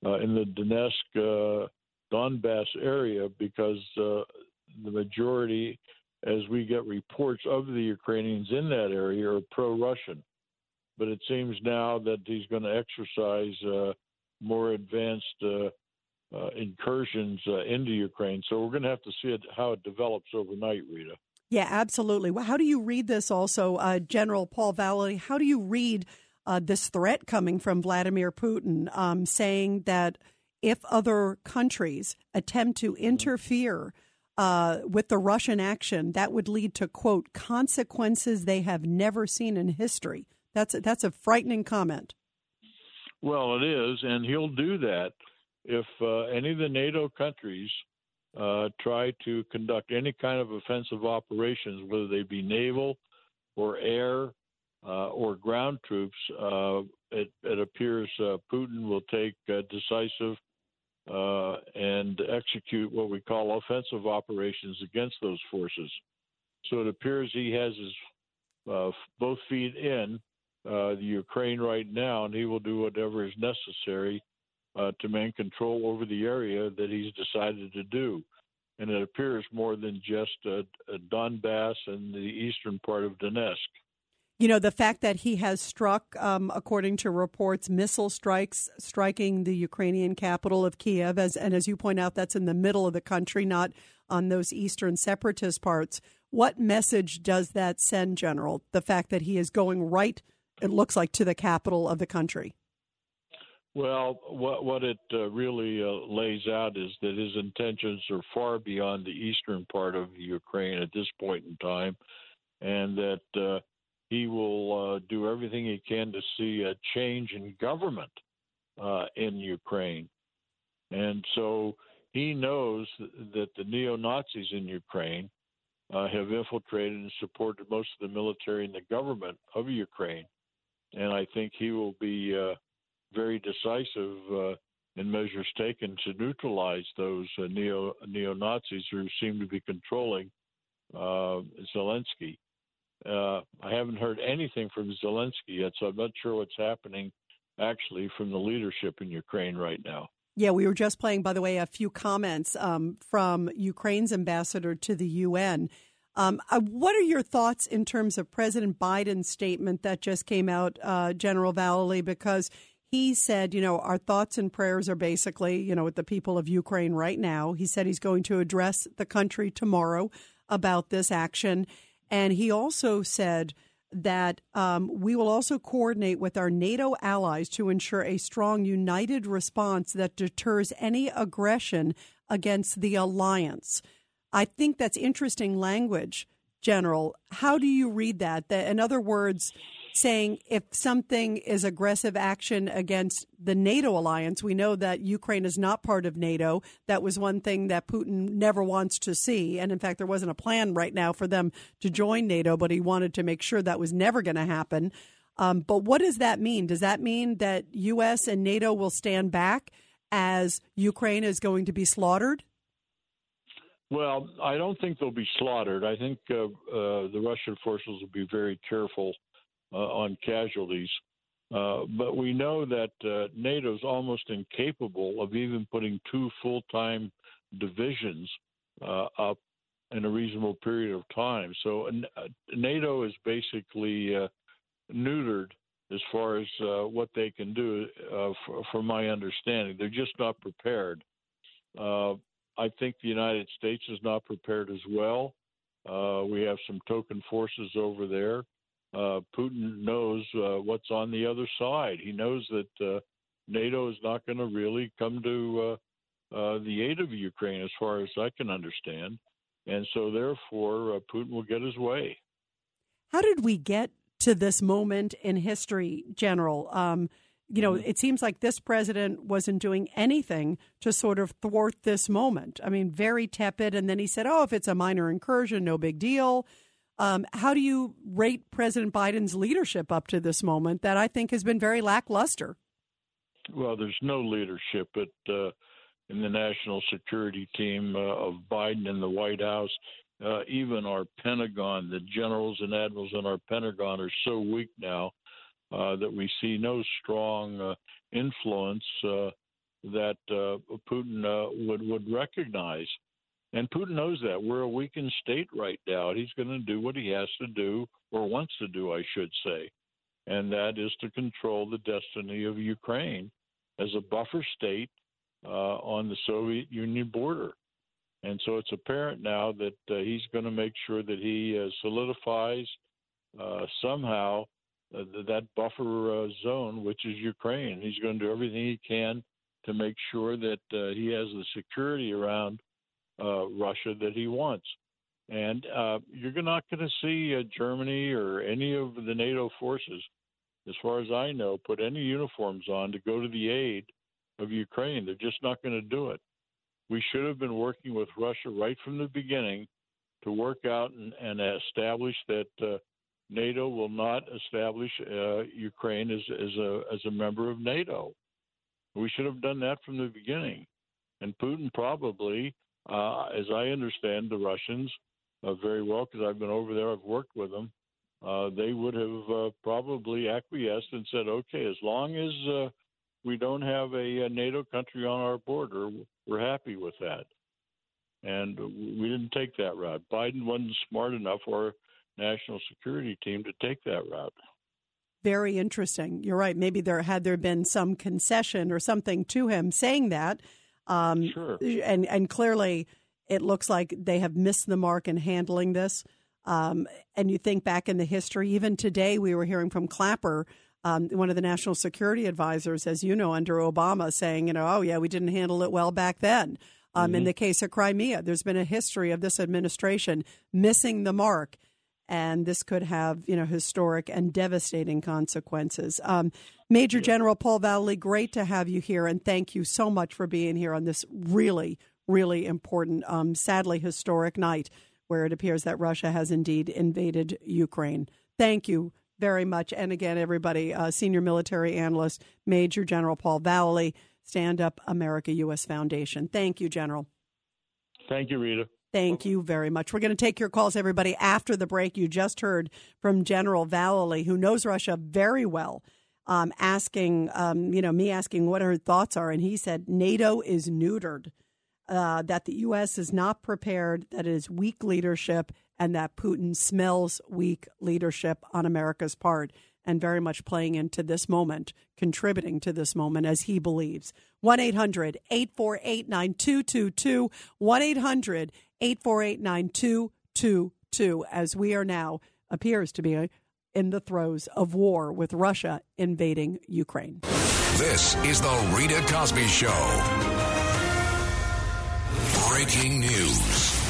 in the Donetsk, Donbass area because the majority, as we get reports of the Ukrainians in that area, are pro-Russian. But it seems now that he's going to exercise more advanced uh, incursions uh, into Ukraine. So we're going to have to see it, how it develops overnight, Rita. Yeah, absolutely. Well, how do you read this also, uh, General Paul Vallely? How do you read uh, this threat coming from Vladimir Putin um, saying that if other countries attempt to mm-hmm. interfere uh, with the Russian action, that would lead to, quote, consequences they have never seen in history? That's a, that's a frightening comment. Well, it is, and he'll do that if uh, any of the NATO countries uh, try to conduct any kind of offensive operations, whether they be naval or air uh, or ground troops, uh, it, it, appears uh, Putin will take uh, decisive and execute what we call offensive operations against those forces. So it appears he has his both feet in the Ukraine right now, and he will do whatever is necessary uh, to maintain control over the area that he's decided to do. And it appears more than just uh, Donbass and the eastern part of Donetsk. You know, the fact that he has struck, um, according to reports, missile strikes striking the Ukrainian capital of Kiev, as, and as you point out, that's in the middle of the country, not on those eastern separatist parts. What message does that send, General? The fact that he is going right, it looks like, to the capital of the country. Well, what what it uh, really uh, lays out is that his intentions are far beyond the eastern part of Ukraine at this point in time, and that uh, he will uh, do everything he can to see a change in government uh, in Ukraine. And so he knows that the neo Nazis in Ukraine uh, have infiltrated and supported most of the military and the government of Ukraine. And I think he will be very decisive uh, in measures taken to neutralize those uh, neo neo Nazis who seem to be controlling uh, Zelensky. Uh, I haven't heard anything from Zelensky yet, so I'm not sure what's happening actually from the leadership in Ukraine right now. Yeah, we were just playing, by the way, a few comments um, from Ukraine's ambassador to the UN. Um, uh, what are your thoughts in terms of President Biden's statement that just came out, uh, General Vallely? Because he said, you know, our thoughts and prayers are basically, you know, with the people of Ukraine right now. He said he's going to address the country tomorrow about this action. And he also said that um, we will also coordinate with our NATO allies to ensure a strong, united response that deters any aggression against the alliance. I think that's interesting language, General. How do you read that? That, in other words, saying if something is aggressive action against the NATO alliance, we know that Ukraine is not part of NATO. That was one thing that Putin never wants to see. And in fact, there wasn't a plan right now for them to join NATO, but he wanted to make sure that was never going to happen. Um, but what does that mean? Does that mean that U.S. and NATO will stand back as Ukraine is going to be slaughtered? Well, I don't think they'll be slaughtered. I think uh, uh, the Russian forces will be very careful on casualties. Uh, but we know that uh, NATO is almost incapable of even putting two full time divisions up in a reasonable period of time. So NATO is basically neutered as far as uh, what they can do, uh, from my understanding. They're just not prepared. Uh, I think the United States is not prepared as well. we have some token forces over there uh, Putin knows uh, what's on the other side. He knows that uh, NATO is not going to really come to uh, uh, the aid of Ukraine, as far as I can understand. And so, therefore, uh, Putin will get his way. How did we get to this moment in history, General? Um, you know, Mm-hmm. it seems like this president wasn't doing anything to sort of thwart this moment. I mean, very tepid. And then he said, oh, if it's a minor incursion, no big deal. Um, how do you rate President Biden's leadership up to this moment that I think has been very lackluster? Well, there's no leadership at uh, in the national security team uh, of Biden in the White House. Uh, even our Pentagon, the generals and admirals in our Pentagon are so weak now uh, that we see no strong uh, influence uh, that Putin would would recognize. And Putin knows that we're a weakened state right now. He's going to do what he has to do, or wants to do, I should say, and that is to control the destiny of Ukraine as a buffer state uh, on the Soviet Union border. And so it's apparent now that uh, he's going to make sure that he uh, solidifies uh, somehow uh, that buffer uh, zone, which is Ukraine. He's going to do everything he can to make sure that he has the security around uh, Russia that he wants. And uh, you're not going to see uh, Germany or any of the NATO forces, as far as I know, put any uniforms on to go to the aid of Ukraine. They're just not going to do it. We should have been working with Russia right from the beginning to work out and, and establish that uh, NATO will not establish uh, Ukraine as, as a as a member of NATO. We should have done that from the beginning. And Putin probably, uh, as I understand the Russians uh, very well, because I've been over there, I've worked with them. Uh, they would have uh, probably acquiesced and said, "Okay, as long as uh, we don't have a, a NATO country on our border, we're happy with that." And we didn't take that route. Biden wasn't smart enough, or national security team, to take that route. Very interesting. You're right. Maybe there had there been some concession or something to him saying that. Um, sure. And and clearly, it looks like they have missed the mark in handling this. Um, and you think back in the history, even today, we were hearing from Clapper, um, one of the national security advisors, as you know, under Obama, saying, you know, oh yeah, we didn't handle it well back then. Um, In Mhm. the case of Crimea, there's been a history of this administration missing the mark and this could have you know historic and devastating consequences. Um, Major General Paul Vallely, great to have you here, and thank you so much for being here on this really, really important, um, sadly historic night where it appears that Russia has indeed invaded Ukraine. Thank you very much, and again, everybody, uh, senior military analyst Major General Paul Vallely, Stand Up America U.S. Foundation. Thank you, General. Thank you, Rita. Thank you very much. We're going to take your calls, everybody, after the break. You just heard from General Vallely, who knows Russia very well, um, asking, um, you know, me asking what her thoughts are. And he said NATO is neutered, uh, that the U.S. is not prepared, that it is weak leadership, and that Putin smells weak leadership on America's part. And very much playing into this moment, contributing to this moment as he believes. 1 800 848 9222. 1 800 848 9222. As we are now, appears to be in the throes of war with Russia invading Ukraine. This is the Rita Cosby Show. Breaking news.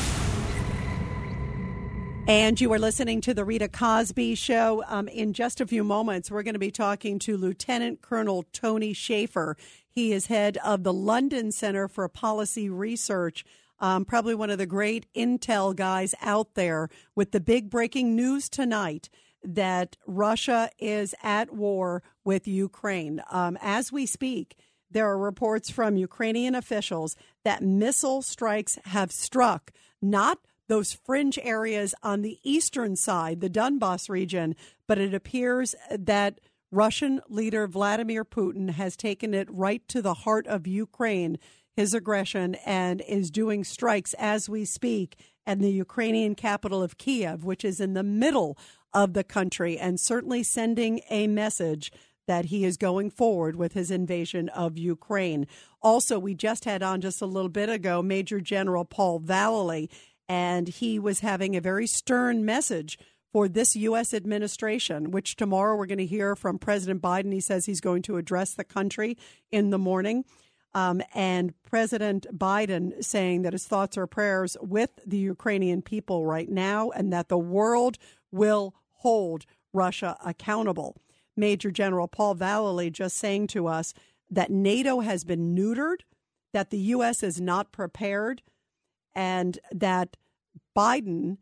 And you are listening to the Rita Cosby Show. Um, in just a few moments, we're going to be talking to Lieutenant Colonel Tony Shaffer. He is head of the London Center for Policy Research. Um, probably one of the great intel guys out there with the big breaking news tonight that Russia is at war with Ukraine. Um, as we speak, there are reports from Ukrainian officials that missile strikes have struck not those fringe areas on the eastern side, the Donbass region, but it appears that Russian leader Vladimir Putin has taken it right to the heart of Ukraine, his aggression, and is doing strikes as we speak and the Ukrainian capital of Kiev, which is in the middle of the country, and certainly sending a message that he is going forward with his invasion of Ukraine. Also, we just had on just a little bit ago Major General Paul Vallely, and he was having a very stern message for this U.S. administration, which tomorrow we're going to hear from President Biden. He says he's going to address the country in the morning. Um, and President Biden saying that his thoughts are prayers with the Ukrainian people right now and that the world will hold Russia accountable. Major General Paul Vallely just saying to us that NATO has been neutered, that the U.S. is not prepared, and that Biden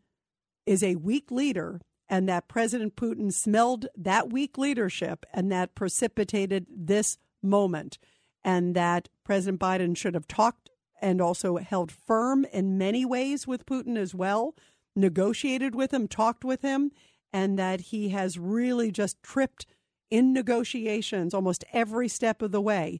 is a weak leader and that President Putin smelled that weak leadership and that precipitated this moment and that President Biden should have talked and also held firm in many ways with Putin as well, negotiated with him, talked with him, and that he has really just tripped in negotiations almost every step of the way,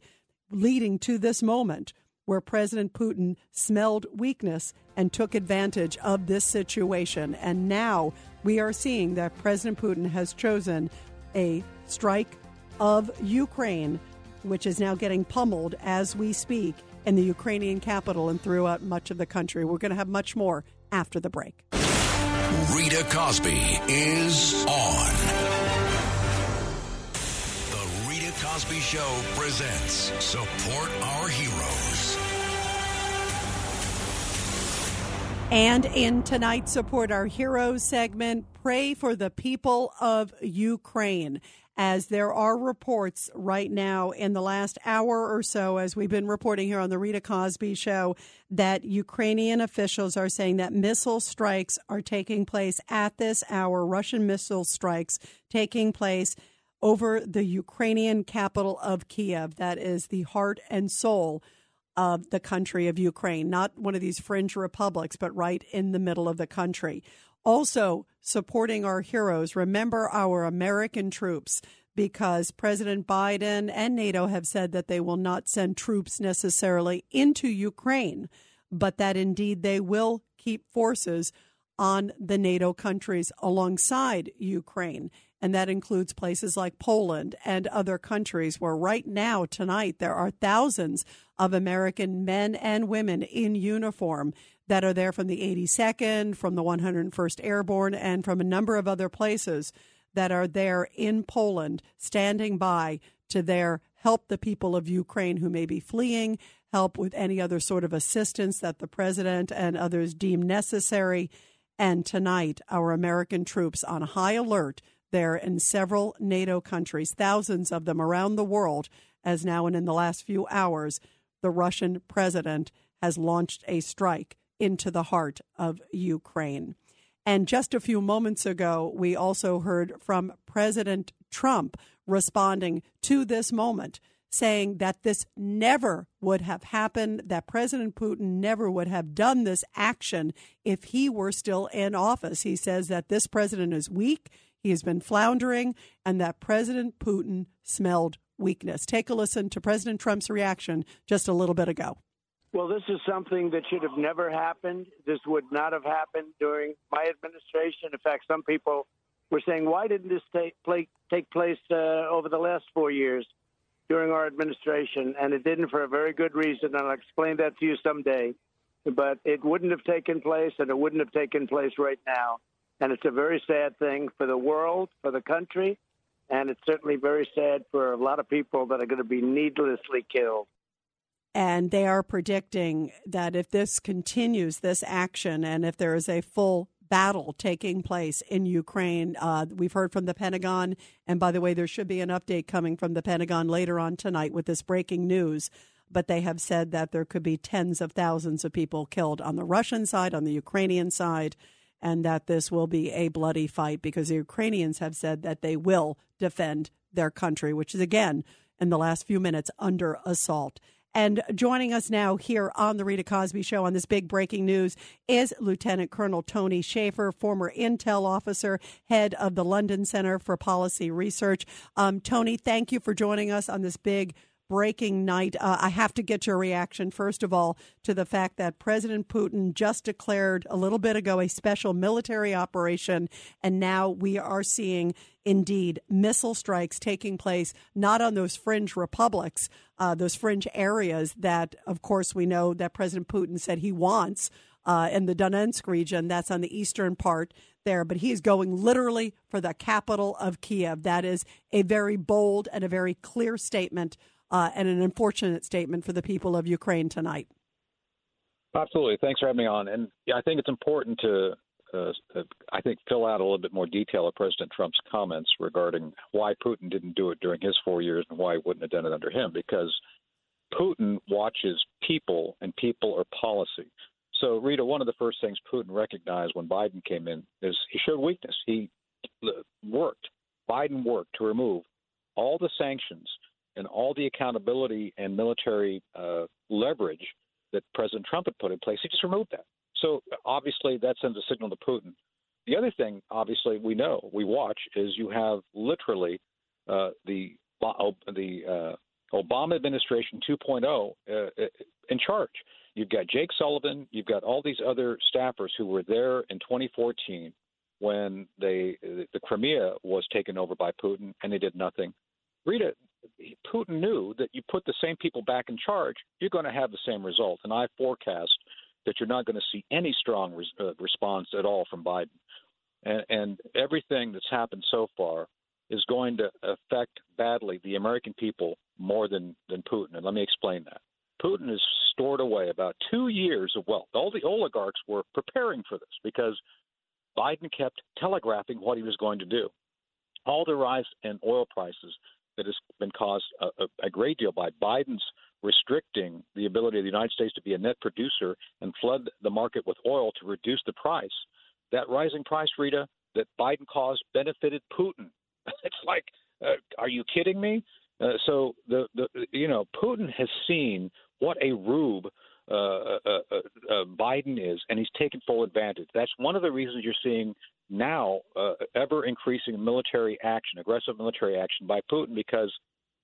leading to this moment where President Putin smelled weakness and took advantage of this situation. And now we are seeing that President Putin has chosen a strike of Ukraine which is now getting pummeled as we speak in the Ukrainian capital and throughout much of the country. We're going to have much more after the break. Rita Cosby is on. The Rita Cosby Show presents Support Our Heroes. And in tonight's Support Our Heroes segment, pray for the people of Ukraine as there are reports right now in the last hour or so, as we've been reporting here on the Rita Cosby Show, that Ukrainian officials are saying that missile strikes are taking place at this hour, Russian missile strikes taking place over the Ukrainian capital of Kiev. That is the heart and soul of the country of Ukraine, not one of these fringe republics, but right in the middle of the country. Also, supporting our heroes, remember our American troops because President Biden and NATO have said that they will not send troops necessarily into Ukraine, but that indeed they will keep forces on the NATO countries alongside Ukraine. And that includes places like Poland and other countries where right now, tonight, there are thousands of American men and women in uniform that are there from the 82nd, from the 101st Airborne, and from a number of other places that are there in Poland, standing by to there help the people of Ukraine who may be fleeing, help with any other sort of assistance that the president and others deem necessary. And tonight, our American troops on high alert there in several NATO countries, thousands of them around the world, as now and in the last few hours, the Russian president has launched a strike into the heart of Ukraine. And just a few moments ago, we also heard from President Trump responding to this moment, saying that this never would have happened, that President Putin never would have done this action if he were still in office. He says that this president is weak, he has been floundering, and that President Putin smelled weakness. Take a listen to President Trump's reaction just a little bit ago. Well, this is something that should have never happened. This would not have happened during my administration. In fact, some people were saying, why didn't this take, play, take place uh, over the last four years during our administration? And it didn't for a very good reason, and I'll explain that to you someday. But it wouldn't have taken place, and it wouldn't have taken place right now. And it's a very sad thing for the world, for the country, and it's certainly very sad for a lot of people that are going to be needlessly killed. And they are predicting that if this continues, this action, and if there is a full battle taking place in Ukraine, uh, we've heard from the Pentagon. And by the way, there should be an update coming from the Pentagon later on tonight with this breaking news. But they have said that there could be tens of thousands of people killed on the Russian side, on the Ukrainian side, and that this will be a bloody fight because the Ukrainians have said that they will defend their country, which is, again, in the last few minutes, under assault. And joining us now here on the Rita Cosby Show on this big breaking news is Lieutenant Colonel Tony Shaffer, former intel officer, head of the London Center for Policy Research. Um, Tony, thank you for joining us on this big breaking night. Uh, I have to get your reaction, first of all, to the fact that President Putin just declared a little bit ago a special military operation, and now we are seeing indeed missile strikes taking place not on those fringe republics, uh, those fringe areas that, of course, we know that President Putin said he wants. Uh, in the Donetsk region, that's on the eastern part there, but he is going literally for the capital of Kiev. That is a very bold and a very clear statement uh, and an unfortunate statement for the people of Ukraine tonight. Absolutely. Thanks for having me on. And I think it's important to, uh, I think, fill out a little bit more detail of President Trump's comments regarding why Putin didn't do it during his four years and why he wouldn't have done it under him. Because Putin watches people, and people are policy. So, Rita, one of the first things Putin recognized when Biden came in is he showed weakness. He worked. Biden worked to remove all the sanctions and all the accountability and military uh, leverage that President Trump had put in place. He just removed that. So obviously that sends a signal to Putin. The other thing, obviously, we know we watch is you have literally uh, the the uh, Obama administration 2.0 uh, in charge. You've got Jake Sullivan. You've got all these other staffers who were there in 2014 when they the Crimea was taken over by Putin, and they did nothing. Rita, Putin knew that you put the same people back in charge, you're going to have the same result. And I forecast that you're not going to see any strong uh, response at all from Biden. And, and everything that's happened so far is going to affect badly the American people more than, than Putin. And let me explain that. Putin has stored away about two years of wealth. All the oligarchs were preparing for this because Biden kept telegraphing what he was going to do. All the rise in oil prices that has been caused a, a, great deal by Biden's restricting the ability of the United States to be a net producer and flood the market with oil to reduce the price. That rising price, Rita, that Biden caused benefited Putin. (laughs) it's like, uh, are you kidding me? Uh, so the, the you know Putin has seen what a rube uh, uh, uh, uh, Biden is, and he's taken full advantage. That's one of the reasons you're seeing now uh, ever increasing military action, aggressive military action by Putin, because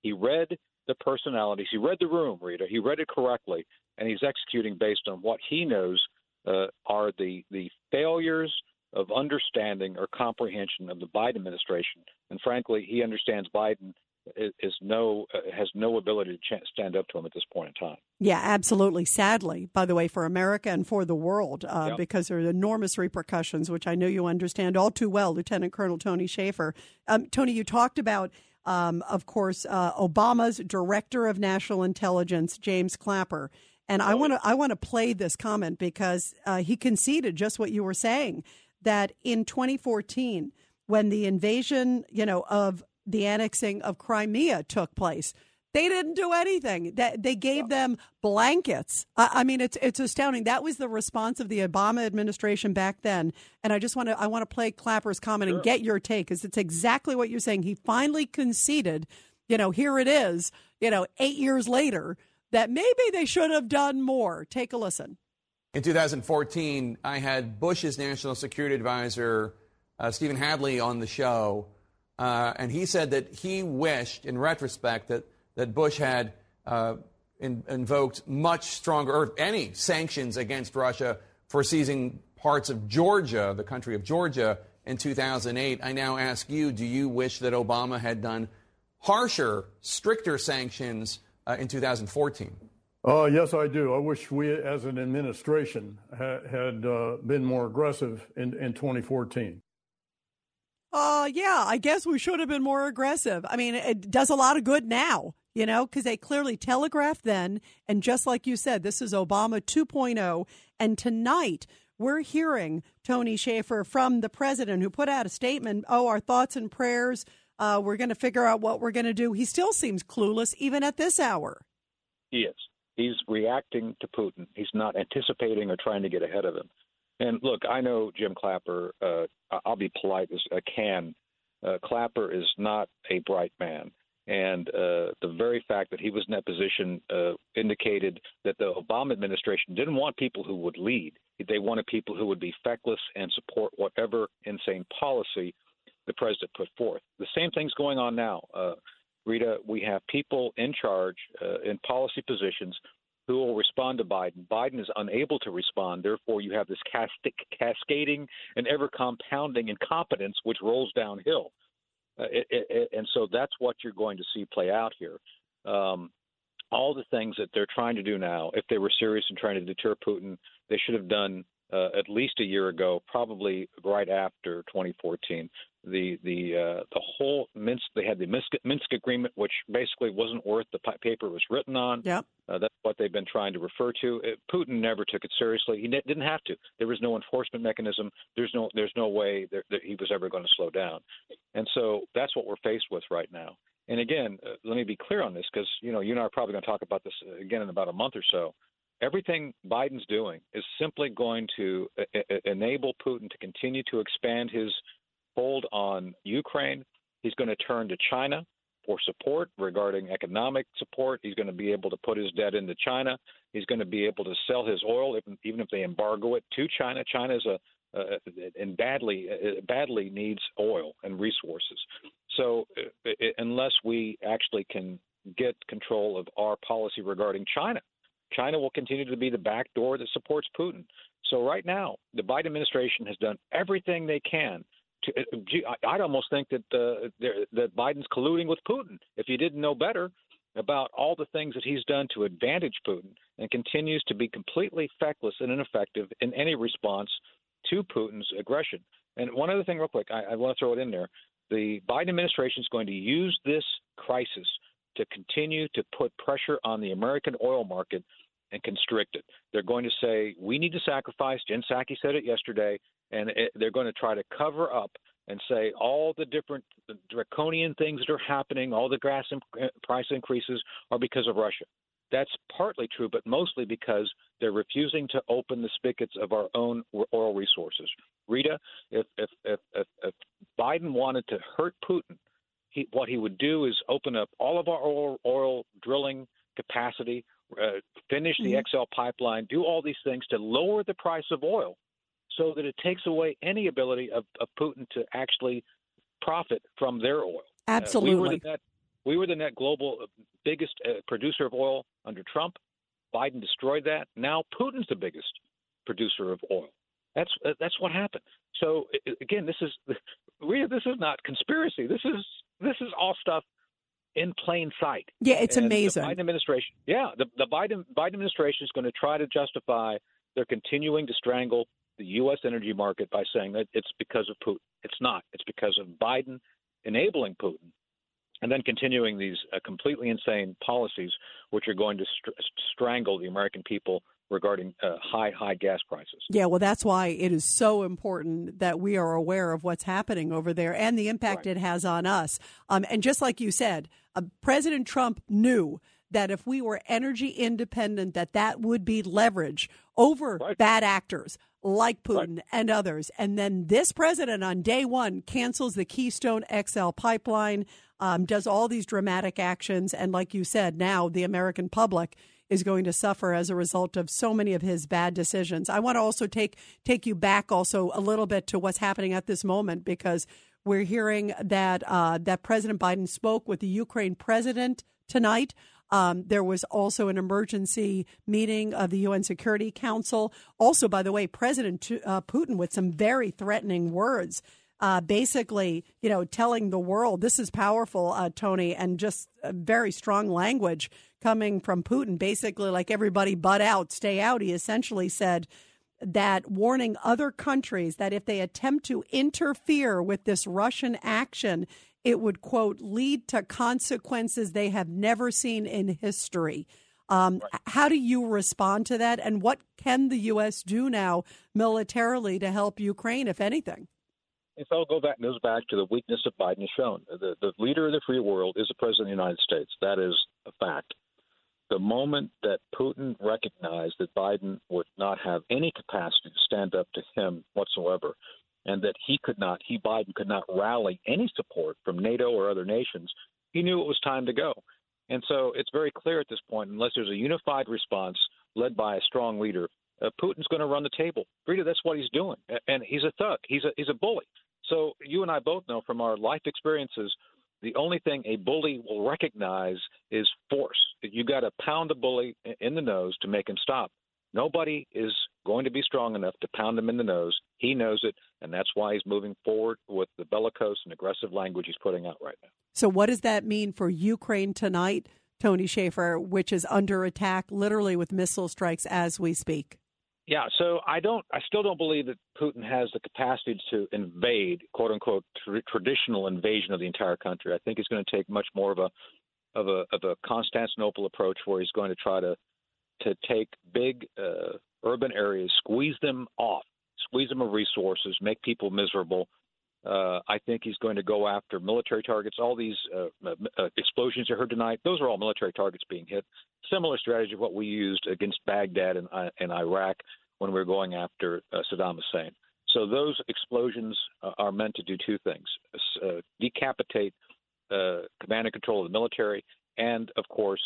he read the personalities, he read the room, Rita, he read it correctly, and he's executing based on what he knows uh, are the the failures of understanding or comprehension of the Biden administration. And frankly, he understands Biden is, no uh, has no ability to stand up to him at this point in time. Yeah, absolutely. Sadly, by the way, for America and for the world, uh, yep. because there are enormous repercussions, which I know you understand all too well, Lieutenant Colonel Tony Shaffer. Um, Tony, you talked about. Um, of course, uh, Obama's Director of National Intelligence, James Clapper, and I want to I want to play this comment because uh, he conceded just what you were saying that in 2014, when the invasion, you know, of the annexing of Crimea took place. They didn't do anything. That they gave them blankets. I mean, it's it's astounding. That was the response of the Obama administration back then. And I just want to I want to play Clapper's comment sure. and get your take because it's exactly what you're saying. He finally conceded. You know, here it is. You know, eight years later, that maybe they should have done more. Take a listen. In 2014, I had Bush's national security advisor, uh, Stephen Hadley, on the show. Uh, and he said that he wished, in retrospect, that, that Bush had uh, in, invoked much stronger, or any sanctions against Russia for seizing parts of Georgia, the country of Georgia, in 2008. I now ask you do you wish that Obama had done harsher, stricter sanctions uh, in 2014? Uh, yes, I do. I wish we, as an administration, ha- had uh, been more aggressive in, in 2014. Uh, yeah, I guess we should have been more aggressive. I mean, it does a lot of good now, you know, because they clearly telegraphed then. And just like you said, this is Obama 2.0. And tonight, we're hearing Tony Shaffer from the president who put out a statement Oh, our thoughts and prayers. Uh, we're going to figure out what we're going to do. He still seems clueless, even at this hour. He is. He's reacting to Putin. He's not anticipating or trying to get ahead of him. And look, I know Jim Clapper. Uh, I'll be polite as I can. Uh, Clapper is not a bright man. And uh, the very fact that he was in that position uh, indicated that the Obama administration didn't want people who would lead. They wanted people who would be feckless and support whatever insane policy the president put forth. The same thing's going on now. Uh, Rita, we have people in charge uh, in policy positions who will respond to Biden. Biden is unable to respond. Therefore, you have this cascading and ever compounding incompetence, which rolls downhill. Uh, it, it, and so that's what you're going to see play out here. Um, all the things that they're trying to do now, if they were serious in trying to deter Putin, they should have done uh, at least a year ago, probably right after 2014. The the uh, the whole Minsk they had the Minsk, Minsk agreement, which basically wasn't worth the paper it was written on. Yep. Uh, that's what they've been trying to refer to. It, Putin never took it seriously. He ne- didn't have to. There was no enforcement mechanism. There's no there's no way that, that he was ever going to slow down. And so that's what we're faced with right now. And again, uh, let me be clear on this because you know you and I are probably going to talk about this again in about a month or so everything Biden's doing is simply going to enable Putin to continue to expand his hold on Ukraine. He's going to turn to China for support regarding economic support. He's going to be able to put his debt into China. He's going to be able to sell his oil, even if they embargo it, to China. China is a uh, and badly uh, badly needs oil and resources. So uh, unless we actually can get control of our policy regarding China, China will continue to be the back door that supports Putin. So right now, the Biden administration has done everything they can. To, uh, I'd almost think that uh, that Biden's colluding with Putin. If you didn't know better about all the things that he's done to advantage Putin, and continues to be completely feckless and ineffective in any response to Putin's aggression. And one other thing, real quick, I, I want to throw it in there. The Biden administration is going to use this crisis to continue to put pressure on the American oil market and constrict it. They're going to say, we need to sacrifice. Jen Psaki said it yesterday, and it, they're going to try to cover up and say all the different draconian things that are happening, all the gas imp- uh, price increases are because of Russia. That's partly true, but mostly because they're refusing to open the spigots of our own oil resources. Rita, if if, if, if Biden wanted to hurt Putin, he, what he would do is open up all of our oil, oil drilling capacity, uh, finish the mm-hmm. XL pipeline, do all these things to lower the price of oil so that it takes away any ability of, of Putin to actually profit from their oil. Absolutely. Uh, we, were the net, we were the net global uh, biggest uh, producer of oil under Trump. Biden destroyed that. Now Putin's the biggest producer of oil. That's uh, that's what happened. So again, this is (laughs) Rita. This is not conspiracy. This is this is all stuff in plain sight. Yeah, it's and amazing. The Biden administration, yeah, the, the Biden Biden administration is going to try to justify their continuing to strangle the U.S. energy market by saying that it's because of Putin. It's not. It's because of Biden enabling Putin, and then continuing these uh, completely insane policies, which are going to str- strangle the American people regarding uh, high, high gas prices. Yeah, well, that's why it is so important that we are aware of what's happening over there and the impact right. it has on us. Um, and just like you said, uh, President Trump knew that if we were energy independent, that that would be leverage over right. bad actors like Putin right. and others. And then this president on day one cancels the Keystone XL pipeline, um, does all these dramatic actions, and like you said, now the American public is going to suffer as a result of so many of his bad decisions. I want to also take take you back also a little bit to what's happening at this moment because we're hearing that uh, that President Biden spoke with the Ukraine president tonight. Um, there was also an emergency meeting of the UN Security Council. Also, by the way, President uh, Putin with some very threatening words uh, basically, you know, telling the world this is powerful, uh, Tony, and just very strong language coming from Putin. Basically, like everybody, butt out, stay out. He essentially said that warning other countries that if they attempt to interfere with this Russian action, it would, quote, lead to consequences they have never seen in history. Um, right. How do you respond to that? And what can the U.S. do now militarily to help Ukraine, if anything? if I'll go back, goes back to the weakness of Biden has shown. The, the leader of the free world is the president of the United States. That is a fact. The moment that Putin recognized that Biden would not have any capacity to stand up to him whatsoever, and that he could not, he Biden could not rally any support from NATO or other nations, he knew it was time to go. And so it's very clear at this point, unless there's a unified response led by a strong leader, uh, Putin's going to run the table. Rita, that's what he's doing, and he's a thug. He's a he's a bully. So you and I both know from our life experiences, the only thing a bully will recognize is force. You got to pound a bully in the nose to make him stop. Nobody is going to be strong enough to pound him in the nose. He knows it, and that's why he's moving forward with the bellicose and aggressive language he's putting out right now. So, what does that mean for Ukraine tonight, Tony Shaffer, which is under attack literally with missile strikes as we speak? Yeah, so I don't, I still don't believe that Putin has the capacity to invade, quote unquote, tr- traditional invasion of the entire country. I think he's going to take much more of a, of a, of a Constantinople approach, where he's going to try to, to take big uh, urban areas, squeeze them off, squeeze them of resources, make people miserable. Uh, I think he's going to go after military targets. All these uh, uh, explosions you heard tonight, those are all military targets being hit. Similar strategy of what we used against Baghdad and, uh, and Iraq when we were going after uh, Saddam Hussein. So those explosions uh, are meant to do two things: uh, decapitate uh, command and control of the military, and of course,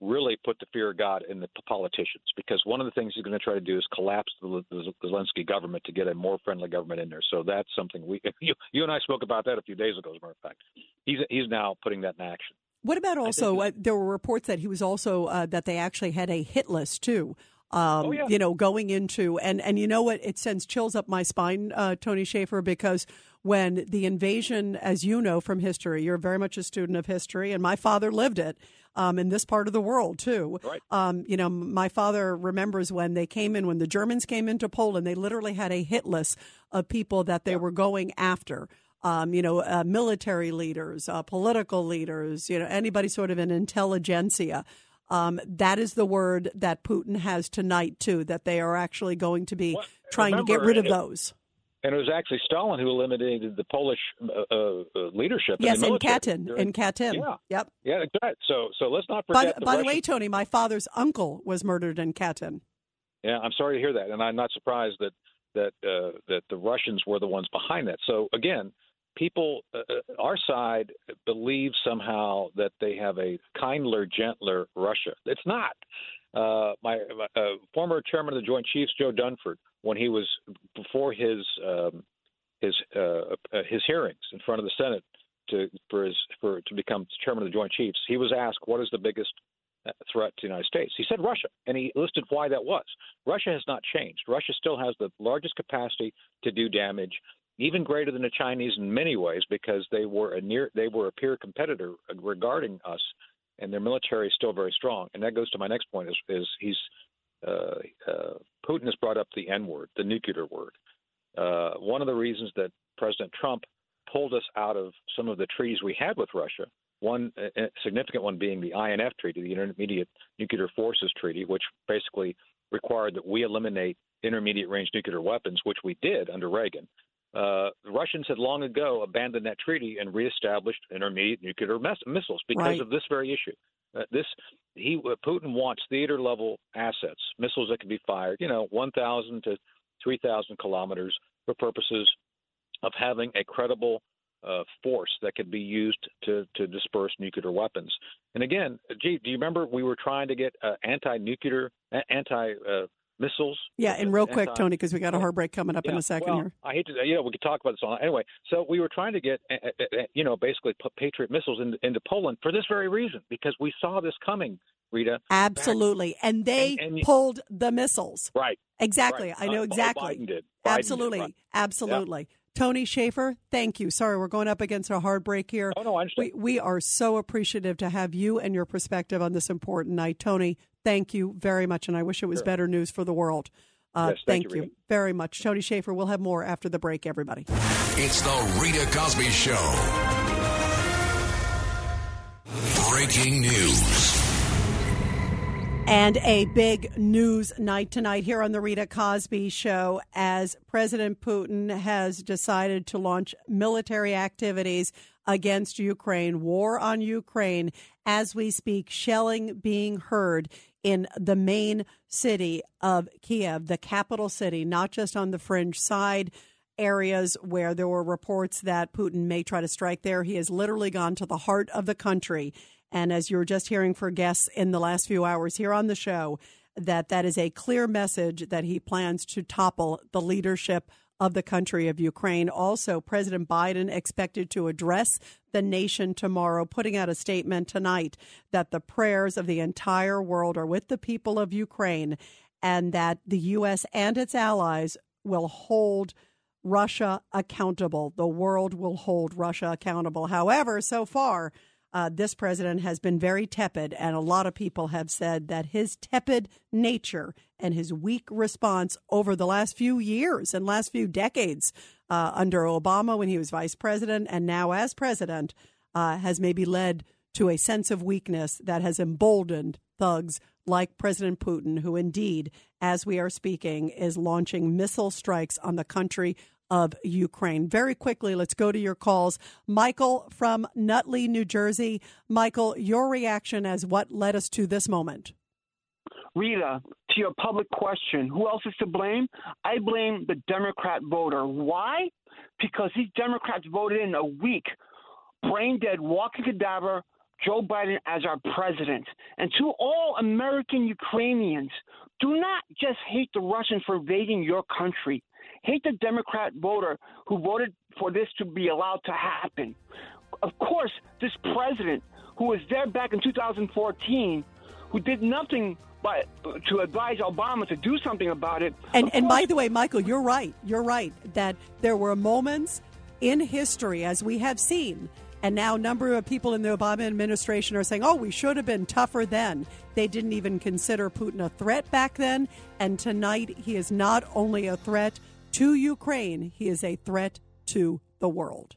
really put the fear of God in the politicians. Because one of the things he's going to try to do is collapse the, the Zelensky government to get a more friendly government in there. So that's something we (laughs) you, you and I spoke about that a few days ago. As a matter of fact, he's he's now putting that in action. What about also? Uh, there were reports that he was also uh, that they actually had a hit list too um, oh, yeah. you know, going into and and you know what? It sends chills up my spine, uh, Tony Shaffer, because when the invasion, as you know from history, you're very much a student of history, and my father lived it. Um, in this part of the world too. Right. Um, you know, my father remembers when they came in, when the Germans came into Poland, they literally had a hit list of people that they yeah. were going after. Um, you know, uh, military leaders, uh, political leaders, you know, anybody sort of an intelligentsia. Um, that is the word that Putin has tonight, too, that they are actually going to be well, trying remember, to get rid of it, those. And it was actually Stalin who eliminated the Polish uh, uh, leadership. Yes, in, Katyn. In Katyn. Yeah. Yep. Yeah, exactly. So, so let's not forget. By, the, by the way, Tony, my father's uncle was murdered in Katyn. Yeah, I'm sorry to hear that, and I'm not surprised that that uh, that the Russians were the ones behind that. So again, people, uh, uh, our side believes somehow that they have a kindler, gentler Russia. It's not. Uh, my uh, former chairman of the Joint Chiefs, Joe Dunford, when he was before his um, his uh, uh, his hearings in front of the Senate to for his for to become chairman of the Joint Chiefs, he was asked what is the biggest threat to the United States. He said Russia, and he listed why that was. Russia has not changed. Russia still has the largest capacity to do damage even greater than the Chinese in many ways because they were a near they were a peer competitor regarding us, and their military is still very strong. And that goes to my next point: is, is he's uh, uh, Putin has brought up the N word, the nuclear word. Uh, one of the reasons that President Trump pulled us out of some of the treaties we had with Russia, one significant one being the INF Treaty, the Intermediate Nuclear Forces Treaty, which basically required that we eliminate intermediate range nuclear weapons, which we did under Reagan. Uh, the Russians had long ago abandoned that treaty and reestablished intermediate nuclear mes- missiles because right. of this very issue. Uh, this he uh, Putin wants theater level assets, missiles that can be fired, you know, 1,000 to 3,000 kilometers for purposes of having a credible uh, force that could be used to, to disperse nuclear weapons. And again, gee, do you remember we were trying to get uh, anti-nuclear, anti uh, missiles. Yeah, and real quick, Tony, because we got a hard break coming up yeah, in a second well, here. I hate to, you know, we could talk about this all. Anyway, so we were trying to get, eh, eh, eh, you know, basically put Patriot missiles into, into Poland for this very reason, because we saw this coming, Rita. Absolutely, back. and they and, and, pulled the missiles. Right. Exactly. Right. I know uh, exactly. Biden did. Biden Absolutely. Did, right. Absolutely. Yeah. Tony Shaffer, thank you. Sorry, we're going up against a hard break here. Oh, no, I understand. We, we are so appreciative to have you and your perspective on this important night. Tony, thank you very much, and I wish it was sure. better news for the world. Uh, yes, thank, thank, you, you very much. Tony Shaffer, we'll have more after the break, everybody. It's the Rita Cosby Show. Breaking news. And a big news night tonight here on the Rita Cosby Show as President Putin has decided to launch military activities against Ukraine, war on Ukraine. As we speak, shelling being heard in the main city of Kiev, the capital city, not just on the fringe side areas where there were reports that Putin may try to strike there. He has literally gone to the heart of the country. And as you were just hearing for guests in the last few hours here on the show, that that is a clear message that he plans to topple the leadership of the country of Ukraine. Also, President Biden expected to address the nation tomorrow, putting out a statement tonight that the prayers of the entire world are with the people of Ukraine and that the U.S. and its allies will hold Russia accountable. The world will hold Russia accountable. However, so far, uh, this president has been very tepid, and a lot of people have said that his tepid nature and his weak response over the last few years and last few decades uh, under Obama when he was vice president and now as president uh, has maybe led to a sense of weakness that has emboldened thugs like President Putin, who indeed, as we are speaking, is launching missile strikes on the country of Ukraine. Very quickly, let's go to your calls. Michael from Nutley, New Jersey. Michael, your reaction as what led us to this moment. Rita, to your public question, who else is to blame? I blame the Democrat voter. Why? Because these Democrats voted in a weak, brain dead, walking cadaver Joe Biden as our president. And to all American Ukrainians, do not just hate the Russians for invading your country. Hate the Democrat voter who voted for this to be allowed to happen. Of course, this president who was there back in 2014, who did nothing but to advise Obama to do something about it. And, and by the way, Michael, you're right. You're right that there were moments in history, as we have seen, and now a number of people in the Obama administration are saying, oh, we should have been tougher then. They didn't even consider Putin a threat back then. And tonight, he is not only a threat to Ukraine, he is a threat to the world.